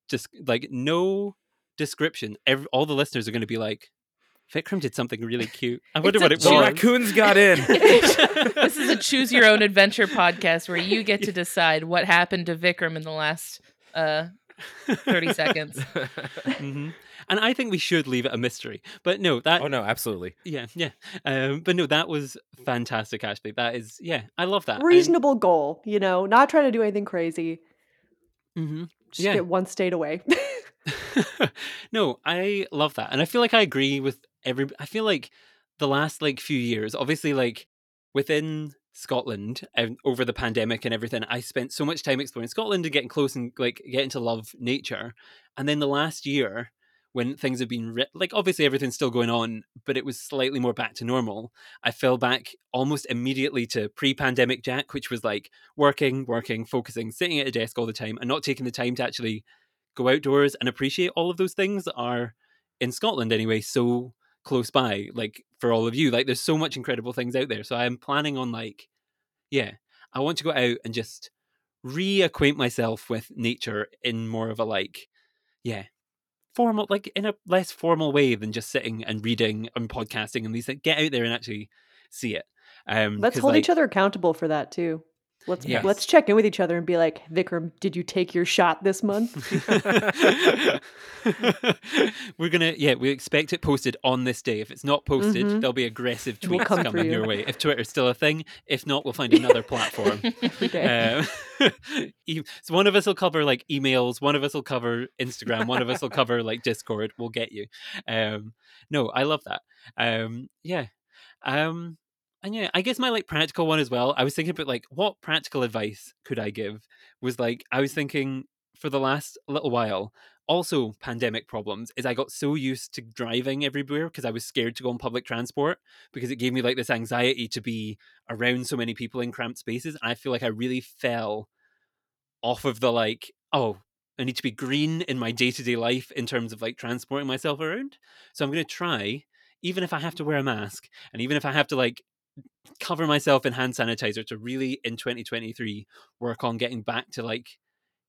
just like no description, every, all the listeners are going to be like, Vikram did something really cute. I wonder It's what a it The was. raccoons got in. this is a choose your own adventure podcast where you get to decide what happened to Vikram in the last uh 30 seconds. hmm And I think we should leave it a mystery. But no, that oh no, absolutely. yeah, yeah. Um, but no, that was fantastic. Actually, that is yeah, I love that. Reasonable goal, you know, not trying to do anything crazy. hmm Just Yeah. get one state away. no, I love that, and I feel like I agree with every. I feel like the last like few years, obviously, like within Scotland and over the pandemic and everything, I spent so much time exploring Scotland and getting close and like getting to love nature. And then the last year, when things have been ri- like obviously everything's still going on, but it was slightly more back to normal. I fell back almost immediately to pre-pandemic Jack, which was like working, working, focusing, sitting at a desk all the time, and not taking the time to actually go outdoors and appreciate all of those things that are in Scotland anyway, so close by. Like for all of you, like there's so much incredible things out there. So I'm planning on like, yeah, I want to go out and just reacquaint myself with nature in more of a like, yeah, formal, like in a less formal way than just sitting and reading and podcasting and these things. Get out there and actually see it. Um, let's hold like, each other accountable for that too. Let's Yes. let's check in with each other and be like, Vikram, did you take your shot this month? We're gonna, yeah, we expect it posted on this day. If it's not posted, Mhm. there'll be aggressive We'll tweets come coming you. your way. If Twitter's still a thing, if not, we'll find another platform. Okay. Um, so one of us will cover like emails, one of us will cover Instagram, one of us will cover like Discord. We'll get you. Um, no, I love that. Um, yeah. Um, and yeah, I guess my like practical one as well. I was thinking about like what practical advice could I give? Was like I was thinking for the last little while. Also, pandemic problems is I got so used to driving everywhere because I was scared to go on public transport because it gave me like this anxiety to be around so many people in cramped spaces. And I feel like I really fell off of the like, oh, I need to be green in my day to day life in terms of like transporting myself around. So I'm going to try, even if I have to wear a mask and even if I have to like cover myself in hand sanitizer to really in 2023 work on getting back to like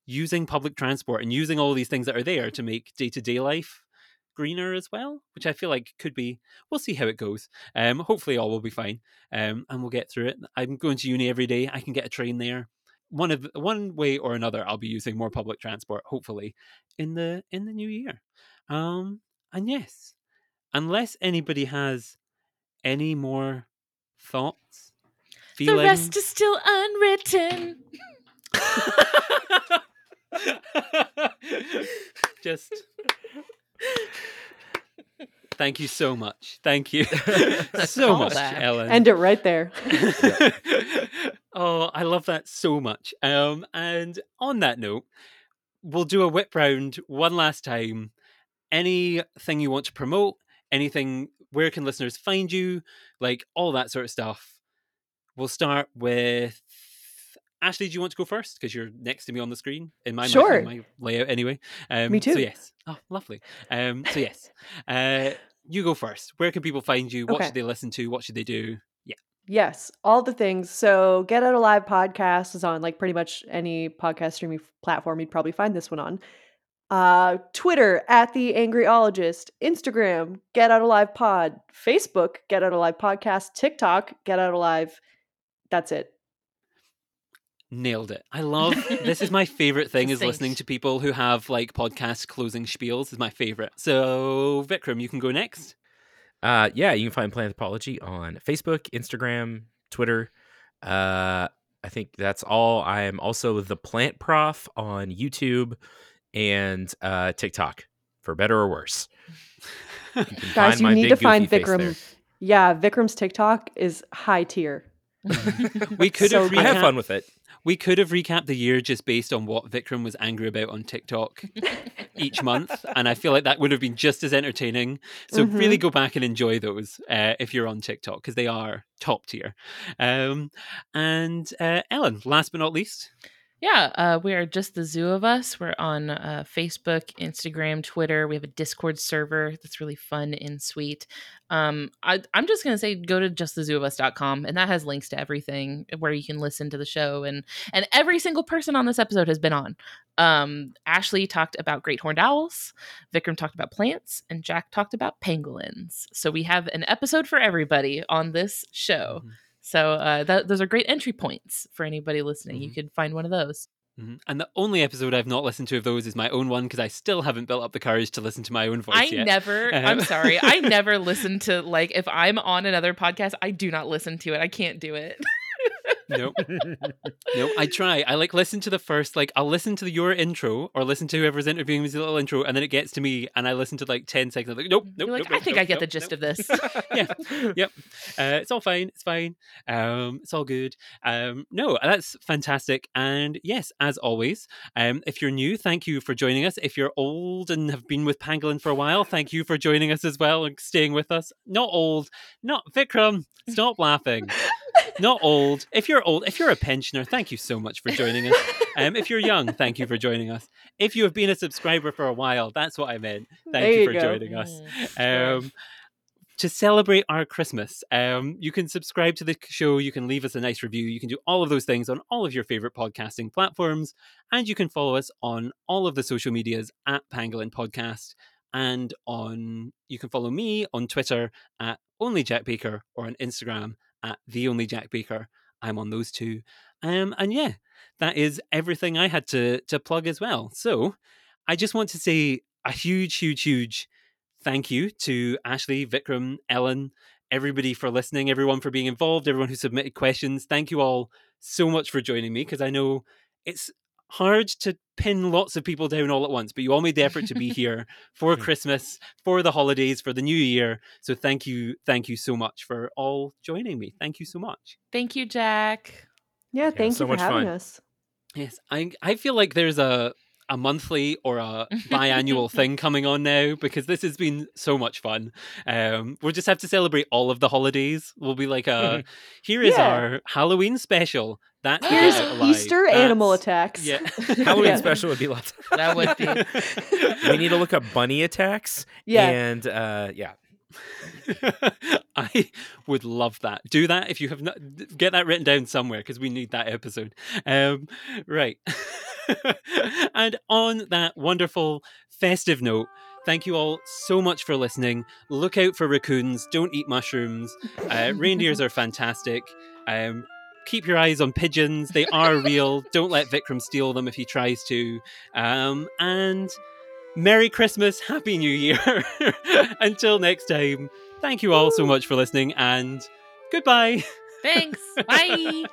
using public transport and using all these things that are there to make day to day life greener as well, which I feel like could be. We'll see how it goes. Um, hopefully all will be fine, um, and we'll get through it. I'm going to uni every day. I can get a train there. One of one way or another, I'll be using more public transport. Hopefully, in the in the new year. Um, and yes, unless anybody has any more thoughts, the rest is still unwritten. Just thank you so much. Thank you so much, callback. Ellen. End it right there. oh, I love that so much. Um, and on that note, we'll do a whip round one last time. Anything you want to promote? Anything? Where can listeners find you? Like all that sort of stuff. We'll start with Ashley. Do you want to go first? Because you're next to me on the screen in my, Sure. in my layout anyway. Um, Me So too. yes. Oh, lovely. Um, so yes. Uh, you go first. Where can people find you? What Okay. should they listen to? What should they do? Yeah. Yes, all the things. So, Get Out Alive podcast is on like pretty much any podcast streaming platform. You'd probably find this one on. Uh, Twitter at the Angryologist, Instagram Get Out Alive Pod, Facebook Get Out Alive Podcast, TikTok Get Out Alive. That's it. Nailed it. I love this is my favorite thing is listening to people who have like podcast closing spiels is my favorite. So Vikram, you can go next. Uh, yeah, you can find Planthropology on Facebook, Instagram, Twitter. Uh, I think that's all. I am also the Plant Prof on YouTube and uh, TikTok, for better or worse. You Guys, you need to find goofy face Vikram. there. Yeah, Vikram's TikTok is high tier. We could So have good. I have fun with it. We could have recapped the year just based on what Vikram was angry about on TikTok each month, and I feel like that would have been just as entertaining. So Mm-hmm. really go back and enjoy those uh, if you're on TikTok because they are top tier. Um, and uh, Ellen, last but not least, Yeah, uh, we are just the zoo of us. We're on uh, Facebook, Instagram, Twitter. We have a Discord server that's really fun and sweet. Um, I, I'm just gonna say go to justthezooofus.com, and that has links to everything where you can listen to the show. and And every single person on this episode has been on. Um, Ashley talked about great horned owls. Vikram talked about plants, and Jack talked about pangolins. So we have an episode for everybody on this show. Mhm. So uh, that, those are great entry points for anybody listening. You Mhm. could find one of those. Mhm. And the only episode I've not listened to of those is my own one because I still haven't built up the courage to listen to my own voice I yet. never, Um, I'm sorry, I never listen to, like, if I'm on another podcast, I do not listen to it. I can't do it. Nope. No, I try. I like listen to the first, like I'll listen to the, your intro or listen to whoever's interviewing me's little intro, and then it gets to me, and I listen to like ten seconds. I'm like, nope, nope, like, nope, I think nope, I get the gist nope." of this. yeah, yep. Uh, it's all fine. It's fine. Um, it's all good. Um, no, that's fantastic. And yes, as always, um, if you're new, thank you for joining us. If you're old and have been with Pangolin for a while, thank you for joining us as well and staying with us. Not old, not Vikram. Stop laughing. Not old. If you're old, if you're a pensioner, thank you so much for joining us. Um, if you're young, thank you for joining us. If you have been a subscriber for a while, that's what I meant. Thank There you you for go. joining us. Mm. Um, to celebrate our Christmas, um, you can subscribe to the show. You can leave us a nice review. You can do all of those things on all of your favorite podcasting platforms, and you can follow us on all of the social medias at Pangolin Podcast, and on you can follow me on Twitter at Only Jack Baker or on Instagram at The Only Jack Baker. I'm on those two, um, and yeah, that is everything I had to to plug as well. So, I just want to say a huge, huge, huge thank you to Ashley, Vikram, Ellen, everybody for listening, everyone for being involved, everyone who submitted questions. Thank you all so much for joining me because I know it's hard to pin lots of people down all at once, but you all made the effort to be here for Christmas, for the holidays, for the new year. So thank you, thank you so much for all joining me. Thank you so much. Thank you, Jack. Yeah, thank so you for much having fun. us. Yes, I I feel like there's a a monthly or a biannual thing coming on now because this has been so much fun. Um, we'll just have to celebrate all of the holidays. We'll be like, uh, here is Yeah. our Halloween special. That's the Here's Get Out Alive. Easter animal attacks. Yeah, Halloween Yeah. special would be lots. That would be. we need to look up bunny attacks. Yeah. And uh, yeah. I would love that. Do that if you have not. Get that written down somewhere because we need that episode. Um, right. and on that wonderful festive note, thank you all so much for listening. Look out for raccoons. Don't eat mushrooms. Uh, reindeers are fantastic. Um, keep your eyes on pigeons. They are real. Don't let Vikram steal them if he tries to. Um, and Merry Christmas, Happy New Year. Until next time, thank you all so much for listening and goodbye. Thanks. Bye.